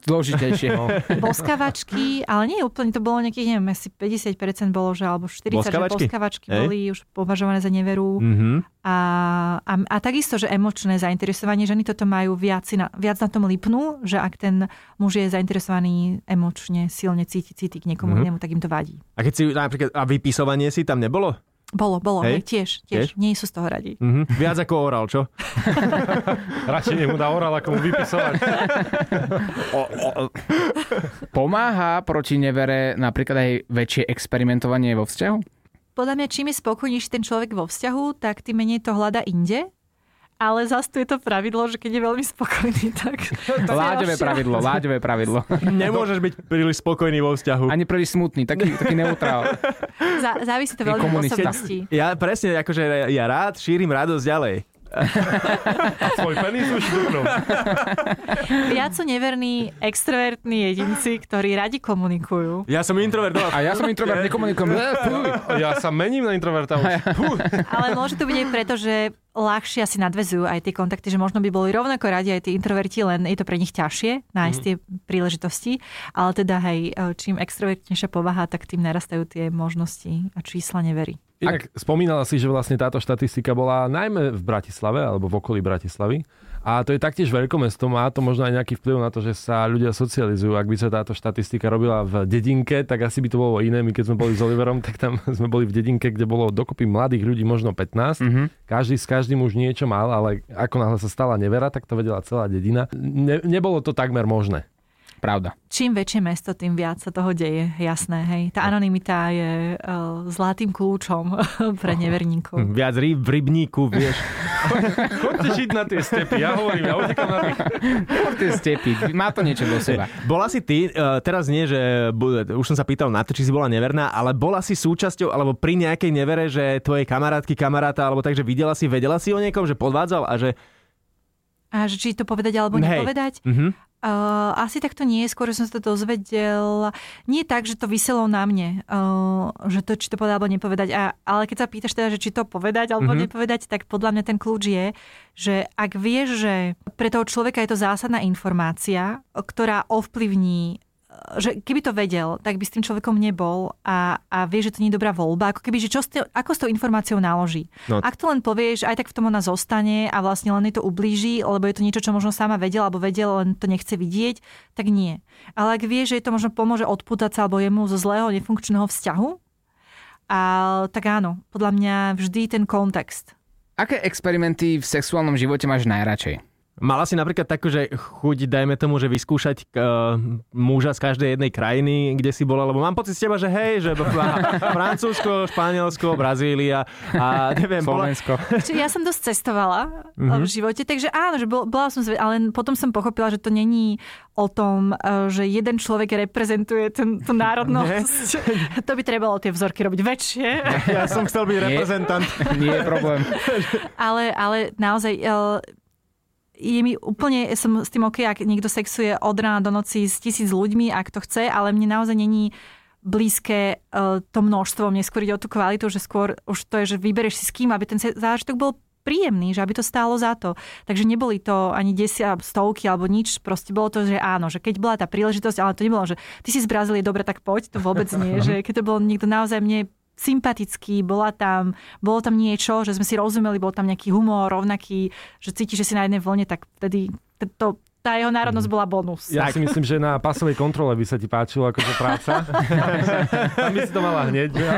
Speaker 1: Zložitejšie.
Speaker 3: Boskavačky, ale nie úplne, to bolo nejakých, neviem, asi 50% bolo, že alebo 40,
Speaker 2: Boskavačky?
Speaker 3: že boskavačky
Speaker 2: Hej.
Speaker 3: boli už považované za neveru.
Speaker 2: Mhm.
Speaker 3: A, a, a takisto, že emočné zainteresovanie ženy toto majú viac, na, viac na tom lipnú, že ak ten muž je zainteresovaný emočne, silne cíti, cíti k niekomu
Speaker 2: Mhm.
Speaker 3: inému, tak im to vadí.
Speaker 2: A keď si napríklad, a vypisovanie si tam nebolo?
Speaker 3: Bolo, bolo,
Speaker 2: Hej.
Speaker 3: hej, tiež, tiež,
Speaker 2: Tiež?
Speaker 3: nie sú z toho radi.
Speaker 2: Mhm. Viac ako oral, čo?
Speaker 4: Radšej nech mu dá oral, ako mu vypisovať.
Speaker 1: Pomáha proti nevere napríklad aj väčšie experimentovanie vo vzťahu?
Speaker 3: Podľa mňa, čím je spokojnejší ten človek vo vzťahu, tak tým menej to hľada inde. Ale zase tu je to pravidlo, že keď je veľmi spokojný, tak...
Speaker 1: Láďové pravidlo, láďové pravidlo.
Speaker 2: Nemôžeš byť príliš spokojný vo vzťahu.
Speaker 1: Ani príliš smutný, taký, taký neutrál.
Speaker 3: Zá, závisí to veľmi od osobnosti.
Speaker 2: Ja presne, akože ja rád šírim radosť ďalej.
Speaker 4: A svoj penis už dupnú.
Speaker 3: Viac sú neverní extrovertní jedinci, ktorí radi komunikujú.
Speaker 2: Ja som introvert. no.
Speaker 1: A ja som introvert, nekomunikujem. Eh.
Speaker 4: Ja sa mením na introverta už.
Speaker 3: Ale môže to byť aj preto, že ľahšie asi nadvezujú aj tie kontakty, že možno by boli rovnako radi aj tí introverti, len je to pre nich ťažšie nájsť tie príležitosti. Ale teda hej, čím extrovertnejšia povaha, tak tým narastajú tie možnosti a čísla neverí.
Speaker 4: Inak spomínala si, že vlastne táto štatistika bola najmä v Bratislave alebo v okolí Bratislavy. A to je taktiež veľkomesto, má to možno aj nejaký vplyv na to, že sa ľudia socializujú. Ak by sa táto štatistika robila v dedinke, tak asi by to bolo iné. My keď sme boli s Oliverom, tak tam sme boli v dedinke, kde bolo dokopy mladých ľudí možno 15.
Speaker 1: Mhm.
Speaker 4: Každý s každým už niečo mal, ale ako náhle sa stala nevera, tak to vedela celá dedina. Ne, nebolo to takmer možné.
Speaker 1: Pravda.
Speaker 3: Čím väčšie mesto, tým viac sa toho deje, jasné. Hej. Tá anonimita je uh, zlatým kľúčom pre neverníkov.
Speaker 2: Viac ryb v rybníku, vieš.
Speaker 4: Chodte žiť na tie stepy, ja hovorím, ja utekám na tých
Speaker 1: Tie stepy, má to niečo do seba.
Speaker 2: Bola si ty, uh, teraz nie, že už som sa pýtal na to, či si bola neverná, ale bola si súčasťou, alebo pri nejakej nevere, že tvojej kamarátky, kamaráta, alebo tak, že videla si, vedela si o niekom, že podvádzal a že...
Speaker 3: A že či to povedať alebo
Speaker 2: Hej.
Speaker 3: nepovedať?
Speaker 2: Mhm.
Speaker 3: Uh, asi takto nie, skôr som sa to dozvedel. Nie tak, že to vyselo na mne, uh, že to, či to povedať alebo nepovedať. A, ale keď sa pýtaš teda, že či to povedať alebo
Speaker 2: Mhm.
Speaker 3: mm-hmm. nepovedať, tak podľa mňa ten kľúč je, že ak vieš, že pre toho človeka je to zásadná informácia, ktorá ovplyvní že keby to vedel, tak by s tým človekom nebol a, a vie, že to nie je dobrá voľba. Ako keby, že čo s tým, ako s tou informáciou naloží.
Speaker 2: No.
Speaker 3: Ak to len povieš, aj tak v tom ona zostane a vlastne len jej to ublíži, lebo je to niečo, čo možno sama vedela, alebo vedel, len to nechce vidieť, tak nie. Ale ak vie, že jej to možno pomôže odpútať sa alebo jemu zo zlého, nefunkčného vzťahu, a, tak áno, podľa mňa vždy ten kontext.
Speaker 1: Aké experimenty v sexuálnom živote máš najradšej?
Speaker 2: Mala si napríklad takú, že chuť, dajme tomu, že vyskúšať uh, muža z každej jednej krajiny, kde si bola, lebo mám pocit z teba, že hej, že Francúzsko, Španielsko, Brazília a neviem, bola,
Speaker 1: Slovensko.
Speaker 3: Čiže ja som dosť cestovala
Speaker 2: Mhm.
Speaker 3: mm-hmm. v živote, takže áno, že bol, bola som zve, ale potom som pochopila, že to není o tom, eh, že jeden človek reprezentuje ten, tú národnosť. to by trebalo tie vzorky robiť väčšie.
Speaker 2: ja som chcel byť reprezentant.
Speaker 1: Nie je problém.
Speaker 3: ale, ale naozaj je mi úplne, som s tým OK, ak niekto sexuje od rána do noci s tisíc ľuďmi, ak to chce, ale mne naozaj není blízke uh, to množstvo. Mne skôr ide o tú kvalitu, že skôr už to je, že vyberieš si s kým, aby ten zážitok bol príjemný, že aby to stálo za to. Takže neboli to ani desia, stovky alebo nič, proste bolo to, že áno, že keď bola tá príležitosť, ale to nebolo, že ty si z Brazílie, dobre, tak poď, to vôbec nie, že keď to bolo niekto naozaj mne sympatický, bola tam, bolo tam niečo, že sme si rozumeli, bol tam nejaký humor rovnaký, že cítiš, že si na jednej vlne, tak vtedy to, tá jeho národnosť bola bonus.
Speaker 4: Ja si myslím, že na pasovej kontrole by sa ti páčilo akože práca. A my si to mala hneď. Že, á,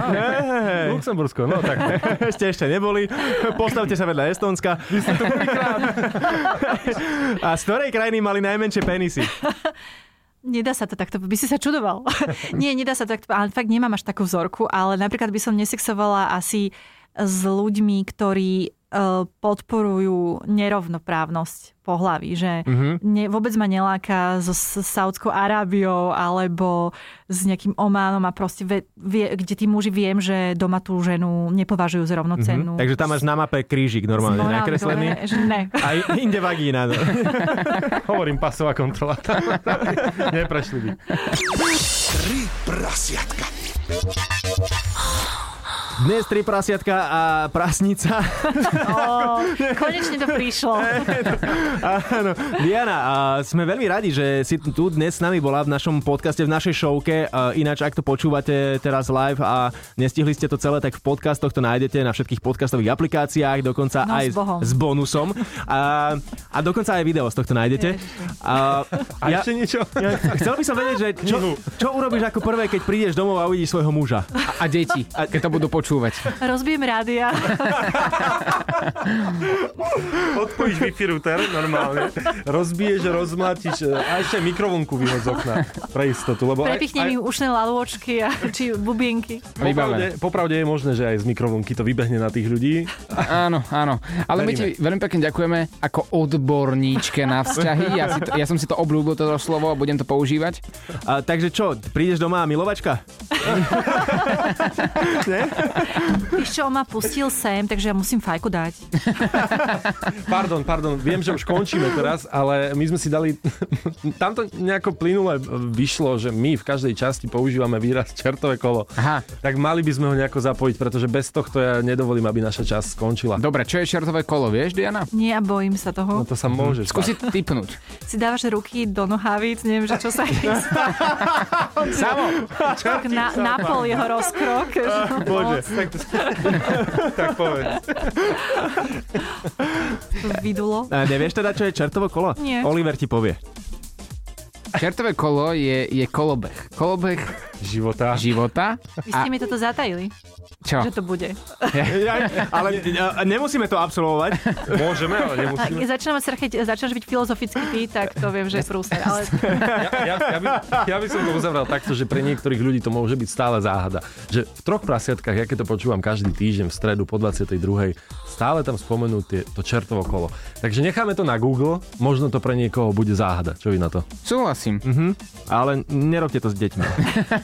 Speaker 4: Luxembursko, no tak.
Speaker 2: Ešte ešte neboli. Postavte sa vedľa Estonska. Vy ste tu A z ktorej krajiny mali najmenšie penisy?
Speaker 3: Nedá sa to takto, by si sa čudoval. Nie, nedá sa to takto, ale fakt nemám až takú vzorku, ale napríklad by som nesexovala asi s ľuďmi, ktorí podporujú nerovnoprávnosť pohlaví, že uh-huh. ne, vôbec ma neláka so s Saudskou Arábiou alebo s nejakým Ománom a proste vie, vie, kde tí muži viem, že doma tú ženu nepovažujú za rovnocennú.
Speaker 2: Uh-huh. Takže tam máš na mape krížik normálne
Speaker 3: Morálne,
Speaker 2: nakreslený.
Speaker 3: že ne.
Speaker 2: Aj inde vagína. No.
Speaker 4: Hovorím, pasová kontrola. Neprešli by.
Speaker 5: Tri prasiatka.
Speaker 2: Dnes tri prasiatka a prasnica.
Speaker 3: Ó, konečne to prišlo.
Speaker 2: Áno. Diana, a sme veľmi radi, že si tu dnes s nami bola v našom podcaste, v našej showke. A Ináč, ak to počúvate teraz live a nestihli ste to celé, tak v podcastoch to nájdete na všetkých podcastových aplikáciách, dokonca
Speaker 3: No,
Speaker 2: aj
Speaker 3: s
Speaker 2: s bonusom. A, a dokonca aj video z tohto nájdete. A,
Speaker 4: A ešte niečo?
Speaker 2: ja, chcel by som vedieť, že čo, čo urobíš ako prvé, keď prídeš domov a uvidíš svojho muža?
Speaker 1: A deti, keď to budú počúvať.
Speaker 3: Rozbijem rádia.
Speaker 4: Odpojíš Wi-Fi router normálne, rozbiješ, rozmlátiš a ešte aj mikrovlnku vyhoď z okna pre istotu. Lebo aj,
Speaker 3: Prepichnem
Speaker 4: aj,
Speaker 3: im ušné lalôčky a, či bubienky.
Speaker 4: popravde, popravde je možné, že aj z mikrovlnky to vybehne na tých ľudí.
Speaker 1: Áno, áno. Ale my ti
Speaker 4: Veríme.
Speaker 1: veľmi pekne ďakujeme ako odborníčke na vzťahy. Ja, si to, ja som si to obľúbil, toto slovo a budem to používať.
Speaker 2: A, takže čo, prídeš doma a milovačka?
Speaker 3: Víš čo, on ma pustil sem, takže ja musím fajku dať.
Speaker 4: Pardon, pardon, viem, že už končíme teraz, ale my sme si dali... Tamto nejako plynule vyšlo, že my v každej časti používame výraz čertové kolo.
Speaker 1: Aha.
Speaker 4: Tak mali by sme ho nejako zapojiť, pretože bez tohto ja nedovolím, aby naša časť skončila.
Speaker 1: Dobre, čo je čertové kolo, vieš, Diana?
Speaker 3: Nie a bojím sa
Speaker 4: No
Speaker 3: toho.
Speaker 4: to sa môže
Speaker 1: Skúsi typnúť.
Speaker 3: Si dávaš ruky do nohavíc, neviem, že čo sa chystá.
Speaker 1: Samo.
Speaker 3: Tak na, na pol jeho rozkrok. že-
Speaker 4: Bože, tak, tak povedz.
Speaker 3: To vydulo.
Speaker 2: A nevieš teda, čo je čertovo kolo?
Speaker 3: Nie.
Speaker 2: Oliver ti povie.
Speaker 1: Čertové kolo je, je kolobeh. Kolobeh
Speaker 4: Života.
Speaker 1: života.
Speaker 3: Vy ste mi toto zatajili,
Speaker 1: Čo?
Speaker 3: že to bude.
Speaker 2: Ja, ale nemusíme to absolvovať.
Speaker 4: Môžeme, ale nemusíme.
Speaker 3: keď začíname sa keď začínaš byť filozofický ty, tak to viem, že je prúser. Ale
Speaker 4: Ja, ja, ja, by, ja by som to uzavral takto, že pre niektorých ľudí to môže byť stále záhada. Že v troch prasiatkách, ja keď to počúvam každý týždeň v stredu po 22. stále tam spomenú tie, to čertovo kolo. Takže necháme to na Google, možno to pre niekoho bude záhada. Čo vy na to?
Speaker 1: Súhlasím.
Speaker 2: Ale nerobte to s deťmi.